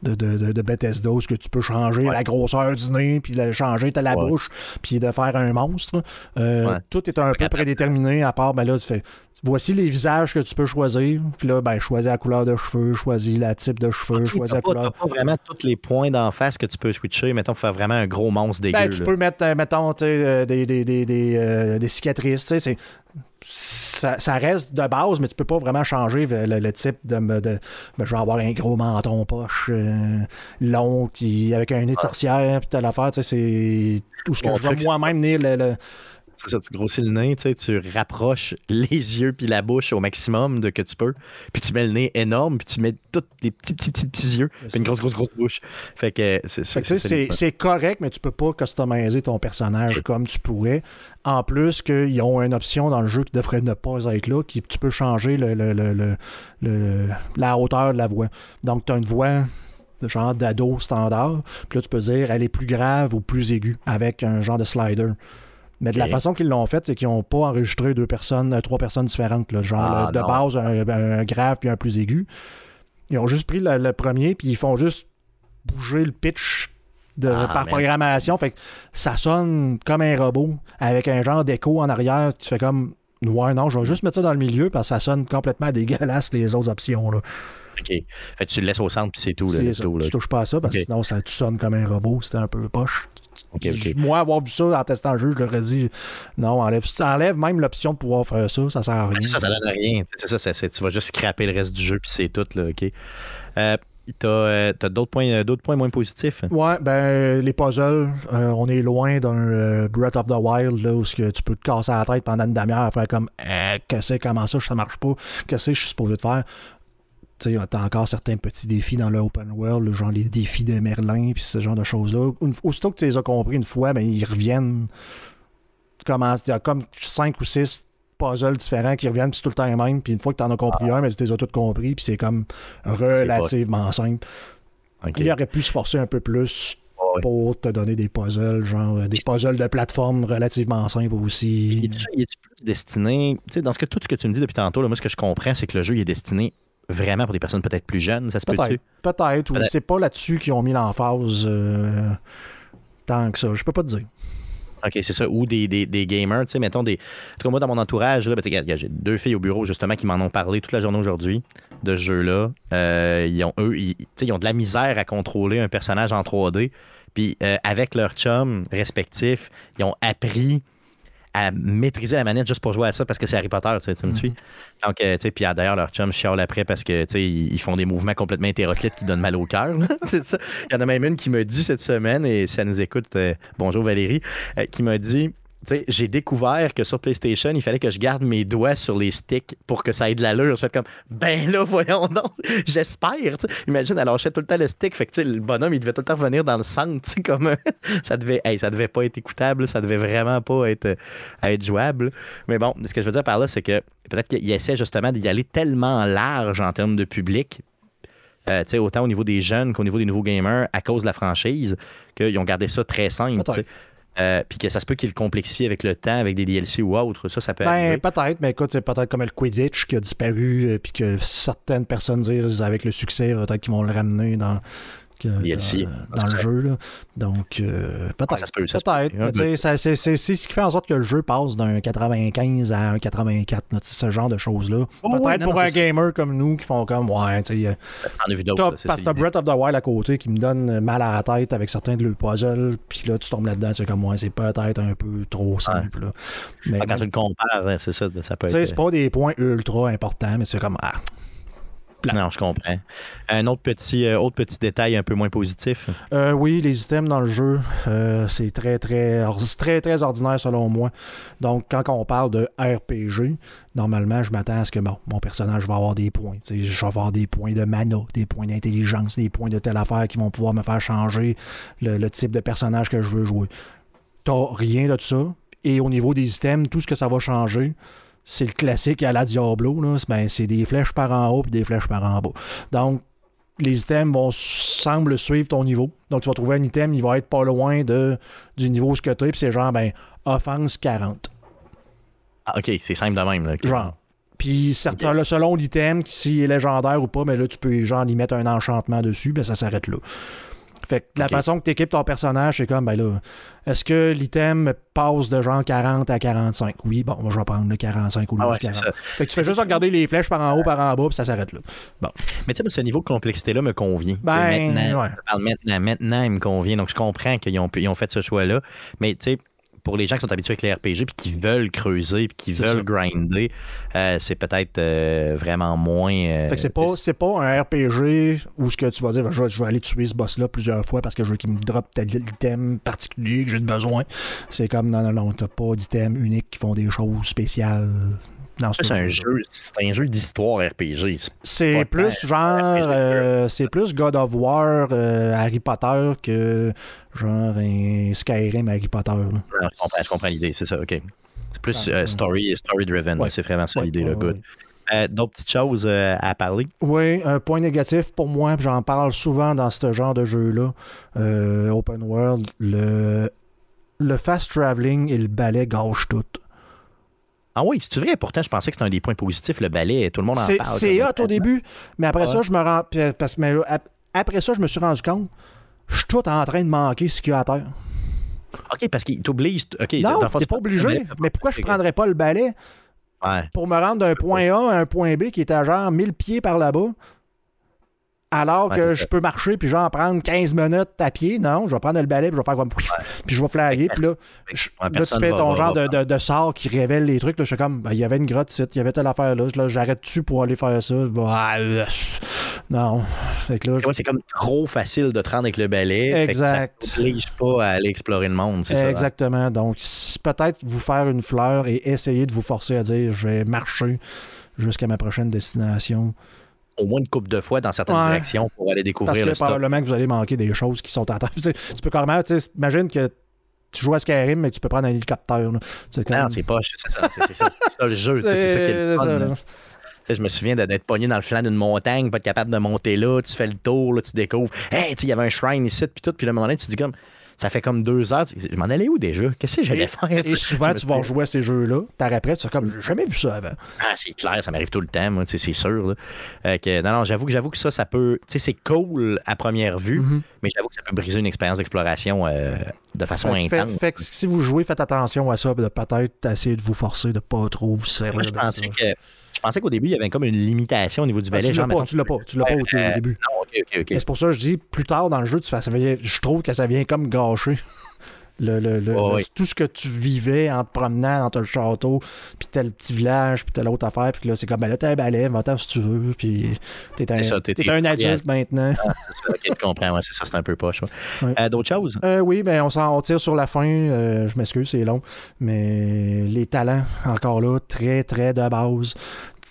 de, de, de, Bethesda où que tu peux changer la grosseur du nez, puis de changer ta la bouche, puis de faire un monstre. Euh, tout est un peu prédéterminé, à part, ben là, tu fais voici les visages que tu peux choisir. Puis là, ben, choisis la couleur de cheveux, choisis le type de cheveux, choisis la couleur. Tu pas vraiment tous les points d'en face que tu peux switcher, mettons, pour faire vraiment un gros monstre dégueu. Ben, tu peux mettre, euh, mettons, euh, des, des, des, des, des cicatrices, tu sais, ça, ça, reste de base, mais tu peux pas vraiment changer le, type de, de, Je vais avoir un gros menton poche euh, long qui, avec un nez de sorcière, puis telle affaire. C'est tout ce que je vais moi-même venir le, ça, tu grossis le nez, tu rapproches les yeux puis la bouche au maximum de que tu peux, puis tu mets le nez énorme, puis tu mets tous les petits, petits, petits, petits yeux, puis une grosse, grosse, grosse bouche. Fait que c'est correct, mais tu peux pas customiser ton personnage comme tu pourrais. En plus qu'ils ont une option dans le jeu qui devrait ne pas être là, qui tu peux changer le, le, la hauteur de la voix. Donc, tu as une voix genre d'ado standard, puis là, tu peux dire elle est plus grave ou plus aiguë avec un genre de slider. Mais de la façon qu'ils l'ont fait, c'est qu'ils n'ont pas enregistré deux personnes, euh, trois personnes différentes. genre ah, de base, un, grave puis un plus aigu. Ils ont juste pris le, premier, puis ils font juste bouger le pitch de, ah, par programmation. Fait que ça sonne comme un robot avec un genre d'écho en arrière. Tu fais comme Ouais, non, je vais juste mettre ça dans le milieu parce que ça sonne complètement dégueulasse les autres options. Là. OK. Fait que tu le laisses au centre puis c'est tout. Là, Tu touches pas à ça parce que sinon ça, tu sonnes comme un robot. C'était un peu poche. Moi, avoir vu ça en testant le jeu, je leur ai dit non, enlève. Ça enlève même l'option de pouvoir faire ça, ça sert à rien. Ça, ça donne rien. C'est ça, tu vas juste scraper le reste du jeu, puis c'est tout, là, OK. Euh, T'as euh, d'autres points, euh, points moins positifs? Ouais, ben les puzzles, euh, on est loin d'un Breath of the Wild là, où que tu peux te casser la tête pendant une demi-heure à faire comme qu'est-ce comment ça, ça marche pas, qu'est-ce que je suis supposé de faire? Tu as encore certains petits défis dans le open world, genre les défis de Merlin, puis ce genre de choses-là. Aussitôt que tu les as compris une fois, ben, ils reviennent. Il y a comme 5 ou 6 puzzles différents qui reviennent, puis tout le temps les mêmes. Puis une fois que tu en as compris ah. un, mais ben, tu les as tous compris, puis c'est comme relativement simple. Il aurait pu se forcer un peu plus pour te donner des puzzles, genre des puzzles de plateforme relativement simples aussi. Il est plus destiné, tu sais, dans ce que tout ce que tu me dis depuis tantôt, là, moi ce que je comprends, c'est que le jeu est destiné vraiment pour des personnes peut-être plus jeunes, ça se peut-tu? Peut-être, ou c'est pas là-dessus qu'ils ont mis l'emphase euh, tant que ça. Je peux pas te dire. OK, c'est ça. Ou des, des, des gamers, tu sais, mettons des. En tout cas, moi, dans mon entourage, là, ben, j'ai deux filles au bureau, justement, qui m'en ont parlé toute la journée aujourd'hui de ce jeu-là. Euh, ils ont, eux, ils, ils, ont de la misère à contrôler un personnage en 3D. Puis, euh, avec leur chum respectif, ils ont appris à maîtriser la manette juste pour jouer à ça parce que c'est Harry Potter, tu, sais, me mhm. suis. Donc, euh, tu sais, puis d'ailleurs, leur chum chiale après parce que, tu sais, ils, font des mouvements complètement hétéroclites qui donnent mal au cœur. c'est ça. Il y en a même une qui m'a dit cette semaine, et ça nous écoute, euh, bonjour Valérie, euh, qui m'a dit j'ai découvert que sur PlayStation, il fallait que je garde mes doigts sur les sticks pour que ça ait de l'allure. Je fais comme, ben là, voyons donc, j'espère. Imagine, elle lâchait tout le temps le stick. Fait que le bonhomme, il devait tout le temps venir dans le centre. Comme, ça, devait, ça devait pas être écoutable. Ça devait vraiment pas être, être jouable. Mais bon, ce que je veux dire par là, c'est que peut-être qu'il essaie justement d'y aller tellement large en termes de public euh, autant au niveau des jeunes qu'au niveau des nouveaux gamers, à cause de la franchise, qu'ils ont gardé ça très simple. Euh, puis que ça se peut qu'ils le complexifient avec le temps, avec des DLC ou autre. Ça, ça peut ben, peut-être, mais écoute, c'est peut-être comme le Quidditch qui a disparu, euh, puis que certaines personnes disent avec le succès, peut-être qu'ils vont le ramener dans DLC, dans, le jeu. Là. Donc, euh, peut-être. peut-être. C'est ce qui fait en sorte que le jeu passe d'un 95 à un 84, ce genre de choses-là. peut-être pour un gamer comme nous qui font comme, ouais, tu sais. Parce que Breath of the Wild à côté qui me donne mal à la tête avec certains de leurs puzzles, puis là, tu tombes là-dedans, c'est comme, ouais, c'est peut-être un peu trop simple. Mais, quand tu le compares, c'est ça, ça peut être. C'est pas des points ultra importants, mais c'est comme, ah, non, je comprends. Un autre petit, euh, autre petit détail un peu moins positif? Euh, oui, les items dans le jeu, euh, c'est très, très, très, très ordinaire selon moi. Donc, quand on parle de RPG, normalement, je m'attends à ce que bon, mon personnage va avoir des points. Je vais avoir des points de mana, des points d'intelligence, des points de telle affaire qui vont pouvoir me faire changer le, le type de personnage que je veux jouer. T'as rien de ça. Et au niveau des items, tout ce que ça va changer, c'est le classique à la Diablo. Là. Ben, c'est des flèches par en haut et des flèches par en bas. Donc, les items vont semble suivre ton niveau. Donc, tu vas trouver un item, il va être pas loin de, du niveau ce que tu puis c'est genre, ben, offense 40. Ah, ok, c'est simple de même. Là. Genre. Puis, certains, selon l'item, s'il est légendaire ou pas, mais là, tu peux, genre, y mettre un enchantement dessus, ben, ça s'arrête là. Fait que la façon que tu équipes ton personnage, c'est comme, ben là, est-ce que l'item passe de genre 40 à 45? Oui, bon, moi, je vais prendre le 45 ou le ah 40. Fait que tu fais juste regarder les flèches par en haut, par en bas, puis ça s'arrête là. Bon. Mais tu sais, ce niveau de complexité-là me convient. Ben, maintenant, maintenant, maintenant, il me convient. Donc, je comprends qu'ils ont, ils ont fait ce choix-là. Mais tu sais, pour les gens qui sont habitués avec les RPG puis qui veulent creuser puis qui veulent grinder, euh, c'est peut-être euh, vraiment moins. Euh, fait que c'est pas, c'est pas un RPG où ce que tu vas dire, je vais, je vais aller tuer ce boss-là plusieurs fois parce que je veux qu'il me drop tel item particulier que j'ai besoin. C'est comme non, non, non, t'as pas d'items uniques qui font des choses spéciales c'est un jeu, c'est un jeu d'histoire RPG. C'est plus genre, euh, c'est plus God of War, euh, Harry Potter que genre un Skyrim Harry Potter. je comprends, l'idée, c'est ça, ok. C'est plus euh, story, story driven, c'est vraiment ça l'idée, good. D'autres petites choses à parler? Oui, un point négatif pour moi, j'en parle souvent dans ce genre de jeu-là, Open World, le, le fast traveling et le balai gâchent tout. Ah oui, c'est vrai? Pourtant, je pensais que c'était un des points positifs, le ballet. Tout le monde en parle. C'est hot au début, mais après ça, je me rends. Parce, après ça, je me suis rendu compte, je suis tout en train de manquer ce qu'il y a à terre. OK, parce qu'il t'oblige. OK, non, t'es pas obligé. Mais pourquoi je prendrais pas le balai pour me rendre d'un point A à un point B qui est à genre 1000 pieds par là-bas? Alors que je peux marcher puis genre prendre 15 minutes à pied. Non, je vais prendre le balai puis je vais faire comme. Puis je vais flaguer. Puis là, là tu fais ton genre de, de, sort qui révèle les trucs. Là, je suis comme, ben, il y avait une grotte il y avait telle affaire là. là J'arrête-tu pour aller faire ça? Bah, euh, non. C'est comme trop facile de te rendre avec le balai. Exact. ça t'oblige pas à aller explorer le monde. Ça, hein? Exactement. Donc, peut-être vous faire une fleur et essayer de vous forcer à dire, je vais marcher jusqu'à ma prochaine destination au moins une coupe de fois dans certaines directions pour aller découvrir Parce que probablement que vous allez manquer des choses qui sont à terre. tu peux carrément, imagine que tu joues à Skyrim, mais tu peux prendre un hélicoptère. Non, c'est pas, c'est ça, c'est ça, le jeu, c'est ça qui est le Je me souviens d'être pogné dans le flanc d'une montagne, pas être capable de monter là, tu fais le tour, là, tu découvres, hey, il y avait un shrine ici, puis tout, puis le moment donné, tu te dis comme, ça fait comme deux heures. Je m'en allais où déjà? Qu'est-ce que j'allais faire? Et souvent, tu vas jouer à ces jeux-là. Par après, tu fais comme, j'ai jamais vu ça avant. Ah, c'est clair, ça m'arrive tout le temps, moi, c'est sûr. que, non, non, j'avoue que, j'avoue que ça, ça peut. Tu sais, c'est cool à première vue, mm-hmm. mais j'avoue que ça peut briser une expérience d'exploration euh, de façon intense. Fait, si vous jouez, faites attention à ça, de peut-être essayer de vous forcer de pas trop vous servir. Moi, je pensais que pensais qu'au début, il y avait comme une limitation au niveau du ah, tu l'as pas, tu l'as pas, tu l'as pas au, euh, début. Non, ok, ok, ok. C'est pour ça que je dis, plus tard dans le jeu, tu fais, je trouve que ça vient comme gâcher Le, Tout ce que tu vivais en te promenant dans ton château, puis tel petit village, puis telle autre affaire, puis là, c'est comme, ben là, t'as un balai, va-t'en si tu veux, puis t'es un, es un adulte maintenant. Ah, c'est ça, comprends, c'est ça, c'est un peu poche. Euh, d'autres choses? Euh, oui, ben on s'en tire sur la fin, euh, je m'excuse, c'est long, mais les talents, encore là, très, très de base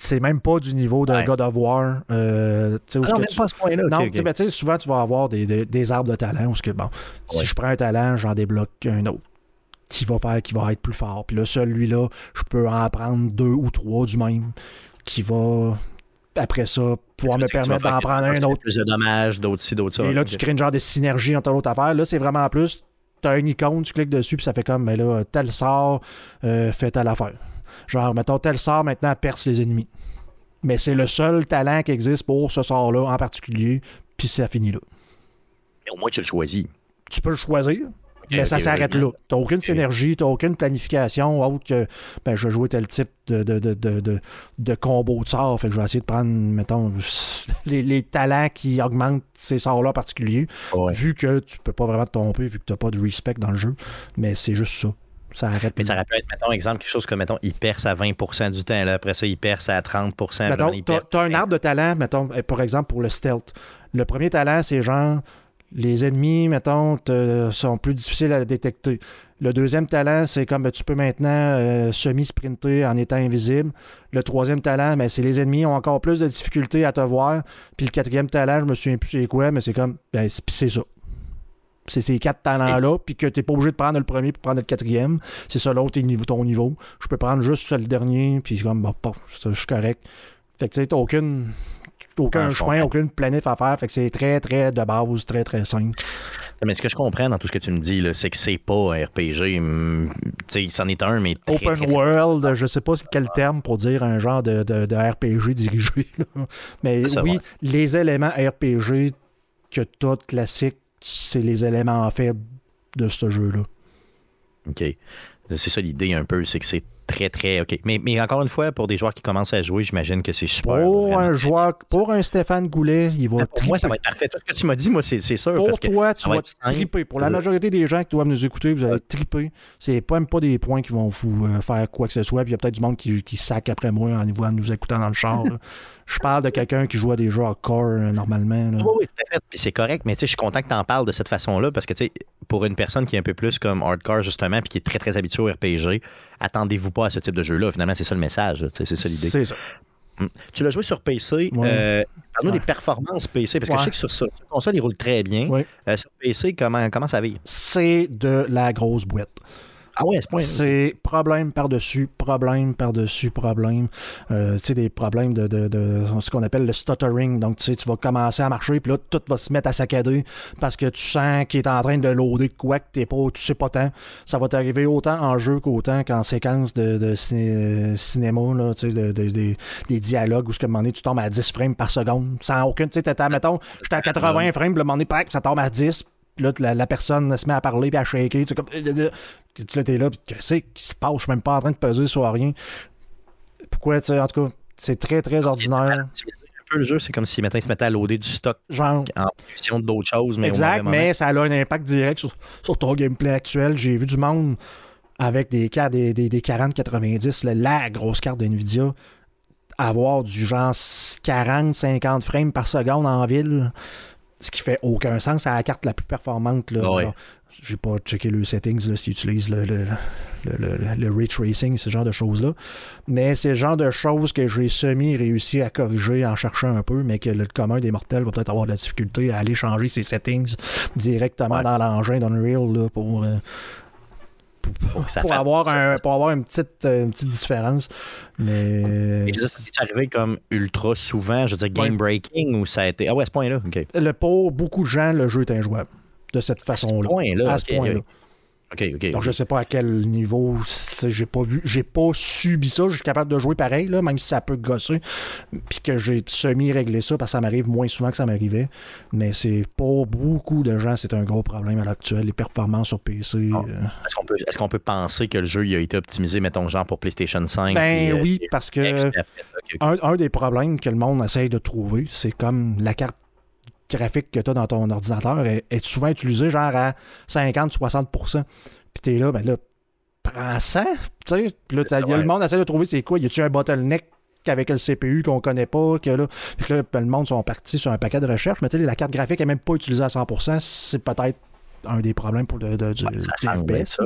c'est même pas du niveau d'un God of War. Euh, ah non, même pas à ce point-là. Non, ben, souvent, tu vas avoir des, des, arbres de talent où, que, bon, si je prends un talent, j'en débloque un autre qui va faire, qui va être plus fort. Puis là, celui-là, je peux en prendre deux ou trois du même qui va après ça, pouvoir me permettre d'en prendre un autre. Plus de dommages, d'autres ci, d'autres ça. Et là, tu crées une genre de synergie entre l'autre affaire. Là, c'est vraiment plus, tu as une icône, tu cliques dessus, puis ça fait comme, mais ben là, tel sort, euh, fait telle affaire. Genre, mettons, tel sort maintenant perce les ennemis. Mais c'est le seul talent qui existe pour ce sort-là en particulier, puis ça finit là. Mais au moins, tu le choisis. Tu peux le choisir, mais ça s'arrête là. Tu n'as aucune synergie, tu n'as aucune planification autre que ben, je vais jouer tel type de, de, de, de, combo de sorts. Fait que je vais essayer de prendre, mettons, les, talents qui augmentent ces sorts-là particuliers. Vu que tu peux pas vraiment te tromper, vu que tu n'as pas de respect dans le jeu. Mais c'est juste ça. Ça arrête. Mais ça peut être, mettons, exemple, quelque chose comme, mettons, il perce à 20% du temps, là, après ça, il perce à 30% Tu as, un arbre de talent, mettons, eh, par exemple, pour le stealth. Le premier talent, c'est genre, les ennemis, mettons, sont plus difficiles à détecter. Le deuxième talent, c'est comme ben, tu peux maintenant euh, semi-sprinter en étant invisible. Le troisième talent, ben, c'est les ennemis ont encore plus de difficultés à te voir. Puis le quatrième talent, je me souviens plus c'est quoi, mais c'est comme, ben, c'est ça c'est ces quatre talents-là, puis que tu n'es pas obligé de prendre le premier pour prendre le quatrième. C'est ça l'autre, ton niveau. Je peux prendre juste le dernier, puis comme, bon, je suis correct. Fait que tu sais, t'as aucune, aucun chemin, aucune planète à faire. Fait que c'est très, très de base, très, très simple. Mais ce que je comprends dans tout ce que tu me dis, c'est que c'est pas un RPG. Hum, tu sais, c'en est un, mais. Open World, je sais pas quel terme pour dire un genre de, de, RPG dirigé. Mais oui, les éléments RPG que tout classique c'est les éléments faibles de ce jeu-là. OK. C'est ça l'idée un peu, c'est que c'est très, très OK. Mais, mais encore une fois, pour des joueurs qui commencent à jouer, j'imagine que c'est super. Pour un joueur, pour un Stéphane Goulet, il va. Pour moi, ça va être parfait. Tout ce que tu m'as dit, moi, c'est sûr. Pour toi, tu vas triper. Pour la majorité des gens qui doivent nous écouter, vous allez triper. C'est même pas des points qui vont vous euh, faire quoi que ce soit. Puis il y a peut-être du monde qui, qui sac après moi en, en nous écoutant dans le char. Je parle de quelqu'un qui joue à des jeux hardcore euh, normalement. Oui, oui, tout à fait. C'est correct, mais je suis content que tu en parles de cette façon-là parce que pour une personne qui est un peu plus comme hardcore, justement, puis qui est très, très habituée au RPG, attendez-vous pas à ce type de jeu-là. Finalement, c'est ça le message. C'est ça l'idée. C'est ça. Hum. Tu l'as joué sur PC. Euh, Parle-nous des performances PC, parce que je sais que sur, sur, console, il roule très bien. Euh, sur PC, comment, comment ça vit? C'est de la grosse boîte. Ah ouais, c'est problème par-dessus, problème par-dessus, problème. Euh, tu sais, des problèmes de, de, ce qu'on appelle le stuttering. Donc, tu sais, tu vas commencer à marcher, puis là, tout va se mettre à saccader parce que tu sens qu'il est en train de loader quoi que t'es pas, tu sais pas tant. Ça va t'arriver autant en jeu qu'autant qu'en séquence de, de cinéma, là, tu sais, des dialogues où, ce que, un tu tombes à 10 frames par seconde sans aucune, tu sais, mettons, j'étais à 80 frames, puis le moment donné, ça tombe à 10, là, la, personne se met à parler puis à shaker. Tu comme. Tu là, t'es là, puis qu'est-ce qui se passe? Je suis même pas en train de peser sur rien. Pourquoi, tu sais, en tout cas, c'est très, très ordinaire. Un peu le jeu, c'est comme si maintenant il se mettait à loader du stock Genre, en fonction d'autres choses. Mais exact, mais ça a un impact direct sur, sur ton gameplay actuel. J'ai vu du monde avec des, des, des, des 40-90, la grosse carte d'NVIDIA, avoir du genre 40-50 frames par seconde en ville ce qui fait aucun sens. C'est la carte la plus performante. Là, ah J'ai pas checké le settings s'ils utilisent le, le, le, ray tracing, ce genre de choses-là. Mais c'est le genre de choses que j'ai semi-réussi à corriger en cherchant un peu, mais que le commun des mortels va peut-être avoir de la difficulté à aller changer ses settings directement dans l'engin d'Unreal là, pour. Euh, pour, avoir, un, pour avoir une petite, une petite différence. Mais. c'est arrivé comme ultra souvent, je veux dire, game breaking ou ça a été. Ah ouais, à ce point-là. Le, pour beaucoup de gens, le jeu est injouable de cette façon-là. À ce point-là. Donc, je sais pas à quel niveau j'ai pas vu, j'ai pas subi ça. Je suis capable de jouer pareil, là, même si ça peut gosser. Puis que j'ai semi-réglé ça parce que ça m'arrive moins souvent que ça m'arrivait. Mais c'est pour beaucoup de gens, c'est un gros problème à l'actuel. Les performances sur PC. Ah. Euh. Est-ce qu'on peut, est qu'on peut penser que le jeu il a été optimisé, mettons, genre pour PlayStation 5 Ben oui, euh, parce que un, un, des problèmes que le monde essaye de trouver, c'est comme la carte graphique que tu as dans ton ordinateur est, souvent utilisé genre à 50-60%. Puis t'es là, ben là, prends ça. Tu sais, puis là, le monde essaie de trouver c'est quoi. Y a-tu un bottleneck avec le CPU qu'on connaît pas, que là, que là, le monde sont partis sur un paquet de recherche, mais tu sais, la carte graphique est même pas utilisée à 100%, c'est peut-être un des problèmes pour le, du, ça, semblait ça.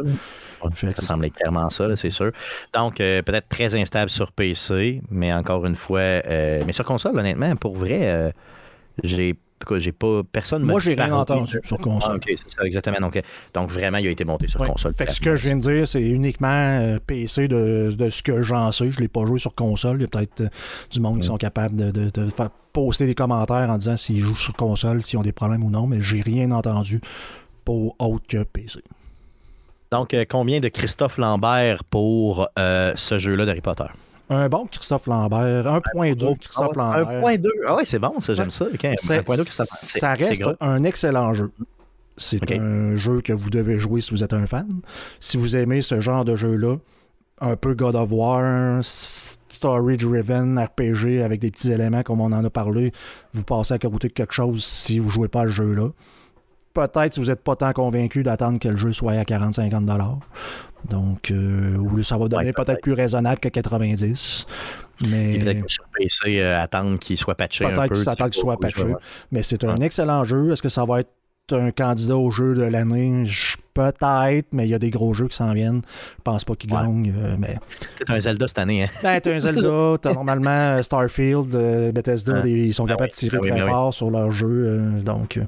ça semblait clairement ça, c'est sûr. Donc, euh, peut-être très instable sur PC, mais encore une fois, euh, mais sur console, honnêtement, pour vrai, euh, j'ai tout cas, j'ai pas. Personne Moi, j'ai rien entendu sur console. Ah, ok, c'est ça, exactement. Donc, donc, vraiment, il a été monté sur console. Fait que ce que je viens de dire, c'est uniquement PC de, de, ce que j'en sais. Je ne l'ai pas joué sur console. Il y a peut-être du monde qui sont capables de, de, de, faire poster des commentaires en disant s'ils jouent sur console, s'ils ont des problèmes ou non, mais j'ai rien entendu pour autre que PC. Donc, euh, combien de Christophe Lambert pour euh, ce jeu-là d'Harry Potter? Un bon Christophe Lambert, 1.2 Christophe Lambert. 1.2, ah ouais, c'est bon, ça, j'aime ça. 1.2 Christophe Ça reste un excellent jeu. C'est un jeu que vous devez jouer si vous êtes un fan. Si vous aimez ce genre de jeu-là, un peu God of War, story-driven, RPG avec des petits éléments comme on en a parlé, vous passez à côté de quelque chose si vous ne jouez pas à ce jeu-là peut-être si vous n'êtes pas tant convaincu d'attendre que le jeu soit à 40-50$. Donc, euh, ça va donner peut-être plus raisonnable que 90$. Mais... Peut-être sur PC, euh, attendre qu'il soit patché. Peut-être qu'il soit patché. Mais c'est un excellent jeu. Est-ce que ça va être un candidat au jeu de l'année, peut-être, mais il y a des gros jeux qui s'en viennent. Je pense pas qu'il gagne. Euh, mais... C'est un Zelda cette année. Hein? Ben, un Zelda, t'as normalement Starfield, Bethesda, ils sont capables de tirer très fort sur leur jeu. donc.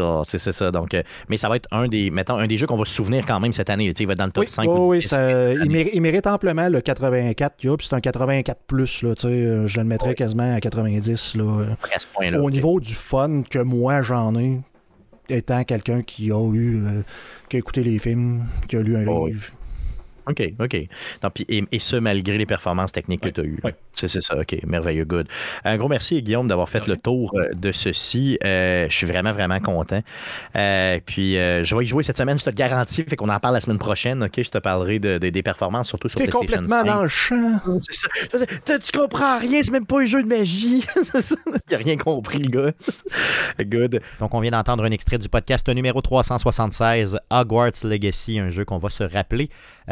Oh, c'est ça. Donc, euh, mais ça va être un des, mettons, un des jeux qu'on va se souvenir quand même cette année. Il va être dans le top 5. oui, il, mérite, amplement le 84 puis c'est un 84 plus. Là, euh, je le mettrais quasiment à 90. Là, euh, au niveau du fun que moi j'en ai, étant quelqu'un qui a eu, qui a écouté les films, qui a lu un livre. OK, OK. et, ce, malgré les performances techniques que tu as eues. C'est ça, OK. Merveilleux, good. Un gros merci, Guillaume, d'avoir fait le tour euh, de ceci. Euh, je suis vraiment, vraiment content. Euh, puis, je vais y jouer cette semaine, je te le garantis. Fait qu'on en parle la semaine prochaine, OK? Je te parlerai de, des performances, surtout sur PlayStation complètement dans le champ. C'est ça. Tu comprends rien, c'est même pas un jeu de magie. Il a rien compris, le gars. good. Donc, on vient d'entendre un extrait du podcast numéro 376, Hogwarts Legacy, un jeu qu'on va se rappeler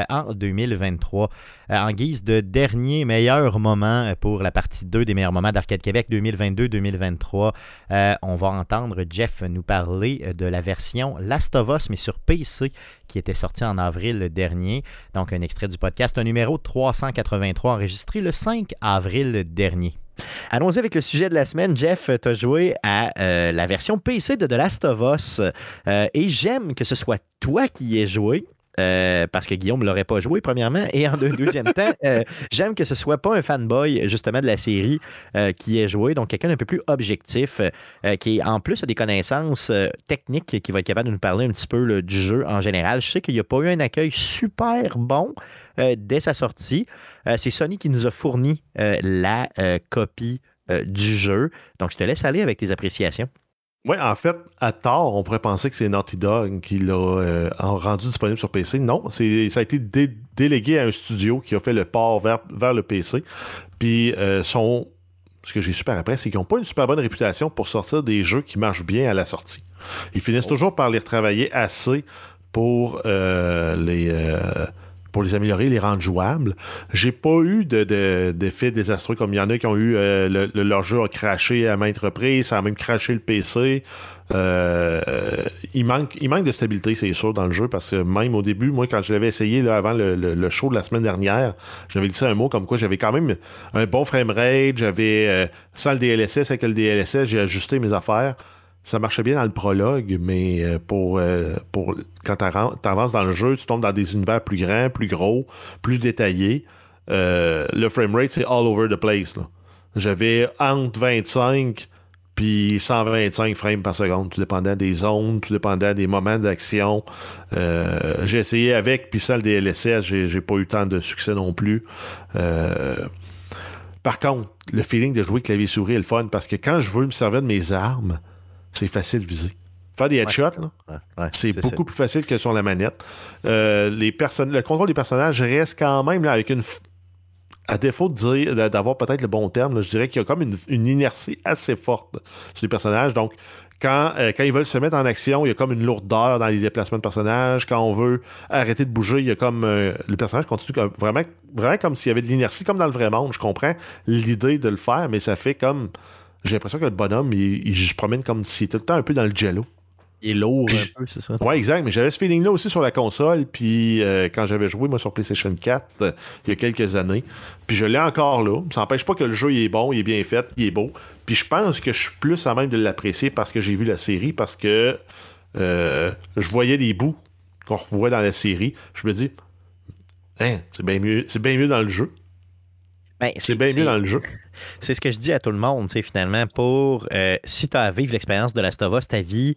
en 2023. en guise de dernier meilleur moment pour la partie 2 des meilleurs moments d'Arcade Québec 2022-2023. Euh, on va entendre Jeff nous parler euh, de la version Last of Us, mais sur PC, qui était sortie en avril dernier. Donc, un extrait du podcast, un numéro 383 enregistré le 5 avril dernier. Allons-y avec le sujet de la semaine. Jeff, tu as joué à euh, la version PC de The Last of Us. et j'aime que ce soit toi qui y aies joué. Euh, parce que Guillaume ne l'aurait pas joué, premièrement. Et en deuxième temps, euh, j'aime que ce soit pas un fanboy, justement, de la série euh, qui ait joué. Donc, quelqu'un d'un peu plus objectif, qui, en plus, a des connaissances techniques, qui va être capable de nous parler un petit peu du jeu en général. Je sais qu'il n'y a pas eu un accueil super bon dès sa sortie. C'est Sony qui nous a fourni la copie du jeu. Donc, je te laisse aller avec tes appréciations. Oui, en fait, à tort, on pourrait penser que c'est Naughty Dog qui l'a euh, rendu disponible sur PC. Non, ça a été délégué à un studio qui a fait le port vers, vers le PC. Puis, euh, son, ce que j'ai super après, c'est qu'ils n'ont pas une super bonne réputation pour sortir des jeux qui marchent bien à la sortie. Ils finissent oh. toujours par les retravailler assez pour euh, les pour les améliorer, les rendre jouables. J'ai pas eu d'effet de, désastreux comme il y en a qui ont eu euh, leur jeu a craché à maintes reprises, ça a même craché le PC. Euh, il, manque, il manque de stabilité, c'est sûr, dans le jeu, parce que même au début, moi, quand je l'avais essayé là, avant le, show de la semaine dernière, j'avais dit un mot comme quoi j'avais quand même un bon framerate, j'avais, euh, sans le DLSS, avec le DLSS, j'ai ajusté mes affaires ça marchait bien dans le prologue, mais euh, pour, euh, pour quand tu avances dans le jeu, tu tombes dans des univers plus grands, plus gros, plus détaillés. Euh, le framerate, c'est all over the place. J'avais entre 25 puis 125 frames par seconde, tout dépendant des zones, tout dépendant des moments d'action. j'ai essayé avec, puis sans le DLSS, j'ai pas eu tant de succès non plus. par contre, le feeling de jouer clavier-souris est le fun, parce que quand je veux me servir de mes armes, c'est facile de viser. Faire des headshots, c'est beaucoup plus facile que sur la manette. Euh, les le contrôle des personnages reste quand même là, avec une à défaut de dire d'avoir peut-être le bon terme, je dirais qu'il y a comme une, inertie assez forte sur les personnages. Donc, quand, euh, quand ils veulent se mettre en action, il y a comme une lourdeur dans les déplacements de personnages. Quand on veut arrêter de bouger, il y a comme. Euh, le personnage continue comme, vraiment, vraiment comme s'il y avait de l'inertie, comme dans le vrai monde. Je comprends l'idée de le faire, mais ça fait comme. J'ai l'impression que le bonhomme, il, il se promène comme s'il était tout le temps un peu dans le jello. Il est lourd un peu, c'est ça? Ouais, exact. Mais j'avais ce feeling-là aussi sur la console. Puis euh, quand j'avais joué, moi, sur PlayStation 4, euh, il y a quelques années. Puis je l'ai encore là. Ça n'empêche pas que le jeu il est bon, il est bien fait, il est beau. Puis je pense que je suis plus à même de l'apprécier parce que j'ai vu la série, parce que euh, je voyais les bouts qu'on revoit dans la série. Je me dis, hein, c'est bien mieux, c'est bien mieux dans le jeu. Ben, c'est bien mieux dans le jeu. C'est ce que je dis à tout le monde, finalement, pour si tu as à vivre l'expérience de la Us, ta vie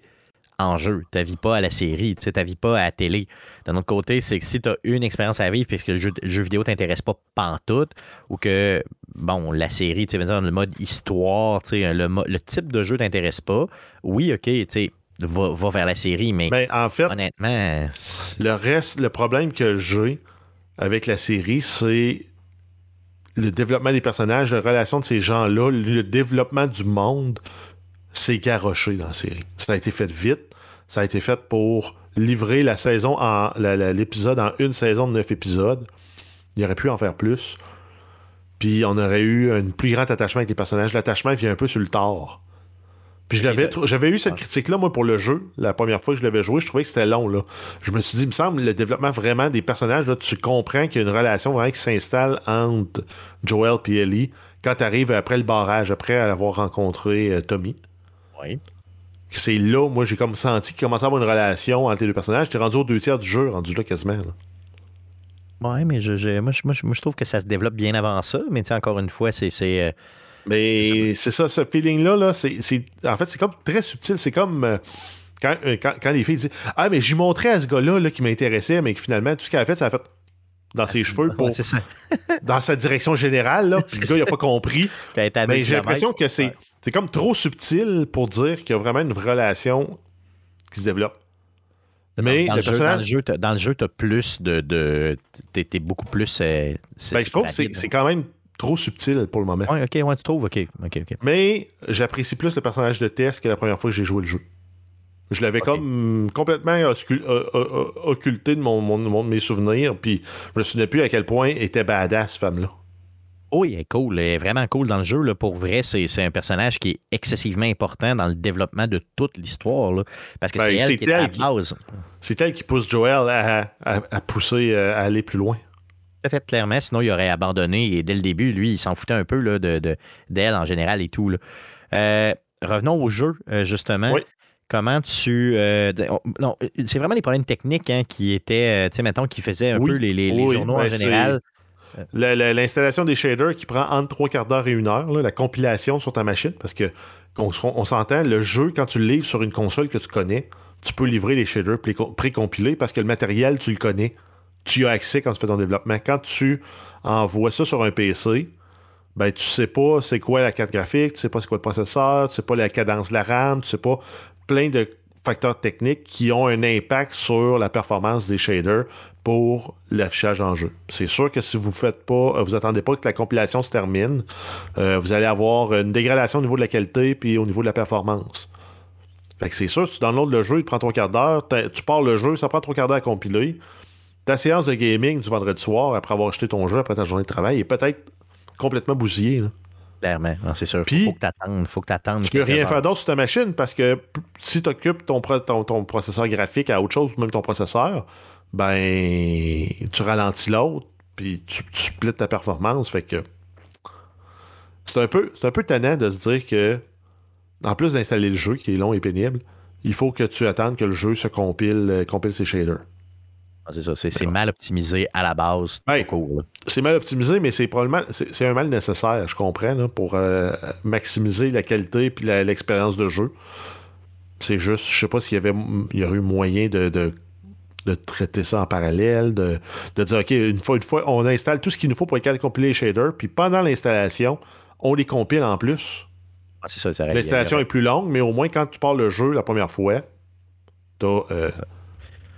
en jeu. Tu vis pas à la série, tu vis pas à la télé. D'un autre côté, c'est que si tu as une expérience à vivre puisque le jeu, le jeu vidéo t'intéresse pas pantoute ou que, bon, la série, le mode histoire, le, le type de jeu t'intéresse pas, oui, OK, tu sais, va, va, vers la série, mais ben, en fait, honnêtement... Le reste, le problème que j'ai avec la série, c'est le développement des personnages, la relation de ces gens-là, le développement du monde c'est garoché dans la série. Ça a été fait vite. Ça a été fait pour livrer la saison en l'épisode en une saison de neuf épisodes. Il aurait pu en faire plus. Puis on aurait eu un plus grand attachement avec les personnages. L'attachement vient un peu sur le tard. Puis j'avais eu cette critique-là, moi, pour le jeu. La première fois que je l'avais joué, je trouvais que c'était long. Là. Je me suis dit, il me semble, le développement vraiment des personnages, là, tu comprends qu'il y a une relation vraiment qui s'installe entre Joel et Ellie quand tu arrives après le barrage, après avoir rencontré euh, Tommy. Oui. C'est là, moi, j'ai comme senti qu'il commençait à avoir une relation entre les deux personnages. T'es rendu aux deux tiers du jeu, rendu là quasiment. Là. Ouais, mais je, moi, je, trouve que ça se développe bien avant ça. Mais tu encore une fois, c'est. Euh, mais c'est ça, ce feeling-là, là, c'est, en fait, c'est comme très subtil. C'est comme euh, euh, quand, quand, les filles disent Ah, mais j'ai montré à ce gars-là là, qui m'intéressait, mais que finalement, tout ce qu'elle a fait, ça a fait dans ses cheveux pour, dans sa direction générale. Là, le gars, il n'a pas compris. mais j'ai l'impression que c'est, c'est comme trop subtil pour dire qu'il y a vraiment une relation qui se développe. Mais dans, le, jeu, dans le jeu, tu as plus de. de T'es beaucoup plus. Euh, ben, je trouve que c'est quand même trop subtil pour le moment. Ouais, ok, ouais, tu trouves, ok. ok, ok. Mais j'apprécie plus le personnage de Tess que la première fois que j'ai joué le jeu. Je l'avais comme complètement occulté de, mon, mes souvenirs, puis je me souvenais plus à quel point était badass, cette femme-là. Oui, elle est cool. Elle est vraiment cool dans le jeu. Là. Pour vrai, c'est, un personnage qui est excessivement important dans le développement de toute l'histoire. parce que ben, c'est elle qui est à la base. C'est elle qui pousse Joel à, pousser, euh, à aller plus loin. Fait clairement, sinon il aurait abandonné et dès le début, lui, il s'en foutait un peu là, de, d'elle en général et tout. revenons au jeu, justement. Oui. Comment tu. Euh, non, c'est vraiment les problèmes techniques hein, qui étaient, euh, tu sais, mettons, qui faisaient un peu les, les, journaux en général. L'installation des shaders qui prend entre trois quarts d'heure et une heure, la compilation sur ta machine, parce que on, s'entend, le jeu, quand tu le livres sur une console que tu connais, tu peux livrer les shaders pré-compilés parce que le matériel, tu le connais. Tu as accès quand tu fais ton développement. Quand tu envoies ça sur un PC, ben tu sais pas c'est quoi la carte graphique, tu sais pas c'est quoi le processeur, tu sais pas la cadence de la RAM, tu sais pas plein de facteurs techniques qui ont un impact sur la performance des shaders pour l'affichage en jeu. C'est sûr que si vous faites pas, vous attendez pas que la compilation se termine, euh, vous allez avoir une dégradation au niveau de la qualité puis au niveau de la performance. C'est sûr, si tu downloads le jeu, il prend trois quarts d'heure, tu pars le jeu, ça prend trois quarts d'heure à compiler. Ta séance de gaming du vendredi soir, après avoir acheté ton jeu, après ta journée de travail, est peut-être complètement bousillée. Clairement, c'est sûr. Il faut, que tu attendes. Faut que tu peux rien faire d'autre sur ta machine parce que si tu occupes ton, ton, processeur graphique à autre chose, même ton processeur, ben tu ralentis l'autre, puis tu, tu splits ta performance. Fait que c'est un peu c'est un peu tannant de se dire que en plus d'installer le jeu qui est long et pénible, il faut que tu attendes que le jeu se compile, euh, compile ses shaders. Ah, c'est ça, c'est mal optimisé à la base. Ben, c'est mal optimisé, mais c'est probablement c'est un mal nécessaire, je comprends, pour euh, maximiser la qualité et l'expérience de jeu. C'est juste, je sais pas s'il y avait il y aurait eu moyen de, de, traiter ça en parallèle, de, dire OK, une fois, une fois, on installe tout ce qu'il nous faut pour être capable de compiler les shaders, puis pendant l'installation, on les compile en plus. Ah, ça, L'installation est plus longue, mais au moins quand tu parles le jeu la première fois, tu as. Euh,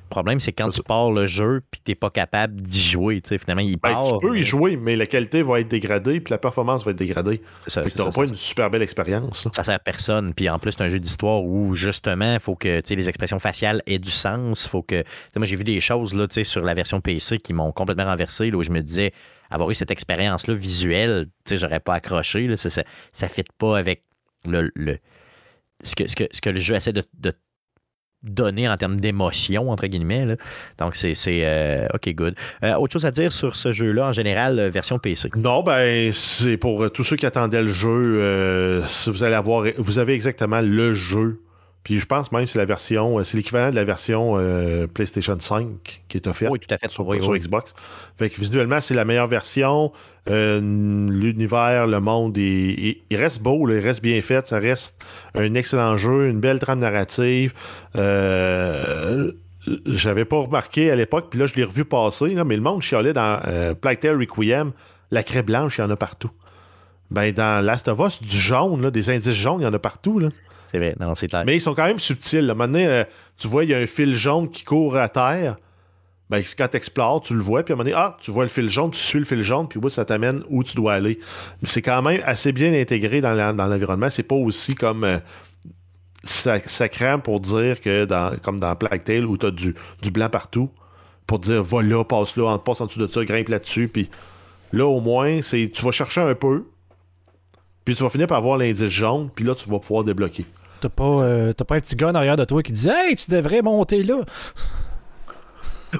Le problème, c'est quand tu pars le jeu puis tu n'es pas capable d'y jouer. Finalement, il ben, part. tu peux y jouer, mais la qualité va être dégradée puis la performance va être dégradée. tu n'auras pas une super belle expérience. Ça sert à personne. Puis en plus, c'est un jeu d'histoire où justement, il faut que les expressions faciales aient du sens. Faut que. Moi, j'ai vu des choses là, sur la version PC qui m'ont complètement renversé, là, où je me disais, avoir eu cette expérience-là visuelle, j'aurais pas accroché. Là, ça ne fit pas avec le, ce, que, ce, que, ce, que, le jeu essaie de, de donner en termes d'émotion, entre guillemets. Là. Donc, c'est euh, OK, good. Euh, autre chose à dire sur ce jeu-là, en général, euh, version PC? Non, ben, c'est pour tous ceux qui attendaient le jeu, si vous allez avoir, vous avez exactement le jeu puis je pense même que c'est la version, c'est l'équivalent de la version PlayStation 5 qui est offerte oui, tout à fait. sur, Xbox. Fait que visuellement, c'est la meilleure version. L'univers, le monde, il, reste beau, il reste bien fait. Ça reste un excellent jeu, une belle trame narrative. Euh, J'avais pas remarqué à l'époque, puis là, je l'ai revu passer, mais le monde chialait dans euh, Plague Requiem, la craie blanche, il y en a partout. Ben, dans Last of Us, du jaune, des indices jaunes, il y en a partout. Là. C'est vrai, non, c'est. Mais ils sont quand même subtils. Là. Maintenant, euh, tu vois, il y a un fil jaune qui court à terre. Ben, quand tu explores, tu le vois, puis à un moment donné, ah, tu vois le fil jaune, tu suis le fil jaune, puis oui, ça t'amène où tu dois aller. Mais c'est quand même assez bien intégré dans l'environnement. C'est pas aussi comme euh, ça, crame pour dire que, comme dans Plague Tale, où tu as du, du, blanc partout, pour dire, va là, passe là, passe en dessous de ça, grimpe là-dessus, puis là, au moins, c'est tu vas chercher un peu, puis tu vas finir par avoir l'indice jaune, puis là, tu vas pouvoir débloquer. T'as pas, euh, pas un petit gars en arrière de toi qui dit Hey, tu devrais monter là.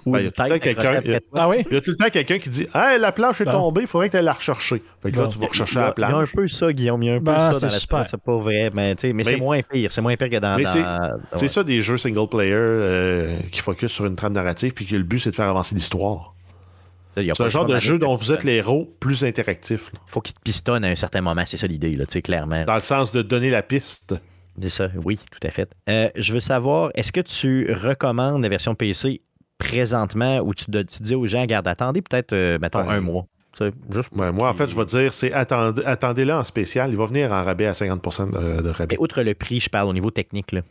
Ben, il y a tout le temps quelqu'un ah oui? il y a tout le temps quelqu'un qui dit Hey, la planche est tombée, il faudrait que tu la rechercher. Fait que là, tu vas rechercher la planche. Il y a un peu ça, Guillaume. Il y a un peu ça dans la C'est pas vrai, mais, mais, c'est moins pire. C'est moins pire que dans. C'est ça des jeux single player euh, qui focus sur une trame narrative, puis que le but, c'est de faire avancer l'histoire. C'est un genre de jeu dont vous êtes les héros plus interactif. Il faut qu'il te pistonne à un certain moment, c'est ça l'idée, là, clairement. Dans le sens de donner la piste. C'est ça, oui, tout à fait. Euh, je veux savoir, est-ce que tu recommandes la version PC présentement ou tu, dis aux gens, garde, attendez peut-être, euh, mettons, un mois? Juste... moi, en fait, je vais dire, c'est attendez, attendez-le en spécial. Il va venir en rabais à 50% de, rabais. Et outre le prix, je parle au niveau technique. Là.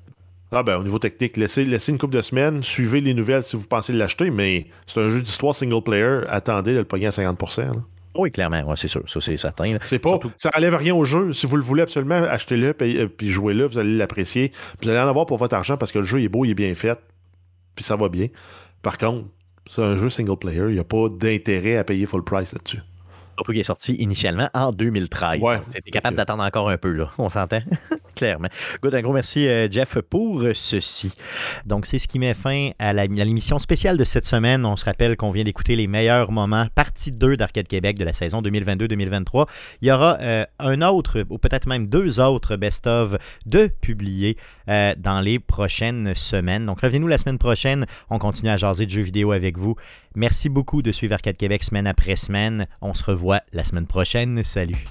Ah ben, au niveau technique, laissez, laissez une couple de semaines, suivez les nouvelles si vous pensez l'acheter, mais c'est un jeu d'histoire single player, attendez de le payer à 50 Oui, clairement, c'est sûr, ça c'est certain. C'est pas, ça enlève rien au jeu. Si vous le voulez absolument, achetez-le euh, puis jouez-le, vous allez l'apprécier. Vous allez en avoir pour votre argent parce que le jeu est beau, il est bien fait, puis ça va bien. Par contre, c'est un jeu single player, il n'y a pas d'intérêt à payer full price là-dessus. Surtout qu'il est sorti initialement en 2013. Ouais. C'était capable d'attendre encore un peu, là. On s'entend? Clairement. Good, un gros merci, euh, Jeff, pour ceci. Donc, c'est ce qui met fin à l'émission spéciale de cette semaine. On se rappelle qu'on vient d'écouter les meilleurs moments, partie 2 d'Arcade Québec de la saison 2022-2023. Il y aura euh, un autre, ou peut-être même deux autres best-of de publier euh, dans les prochaines semaines. Donc, revenez-nous la semaine prochaine. On continue à jaser de jeux vidéo avec vous. Merci beaucoup de suivre Arcade Québec semaine après semaine. On se revoit la semaine prochaine. Salut.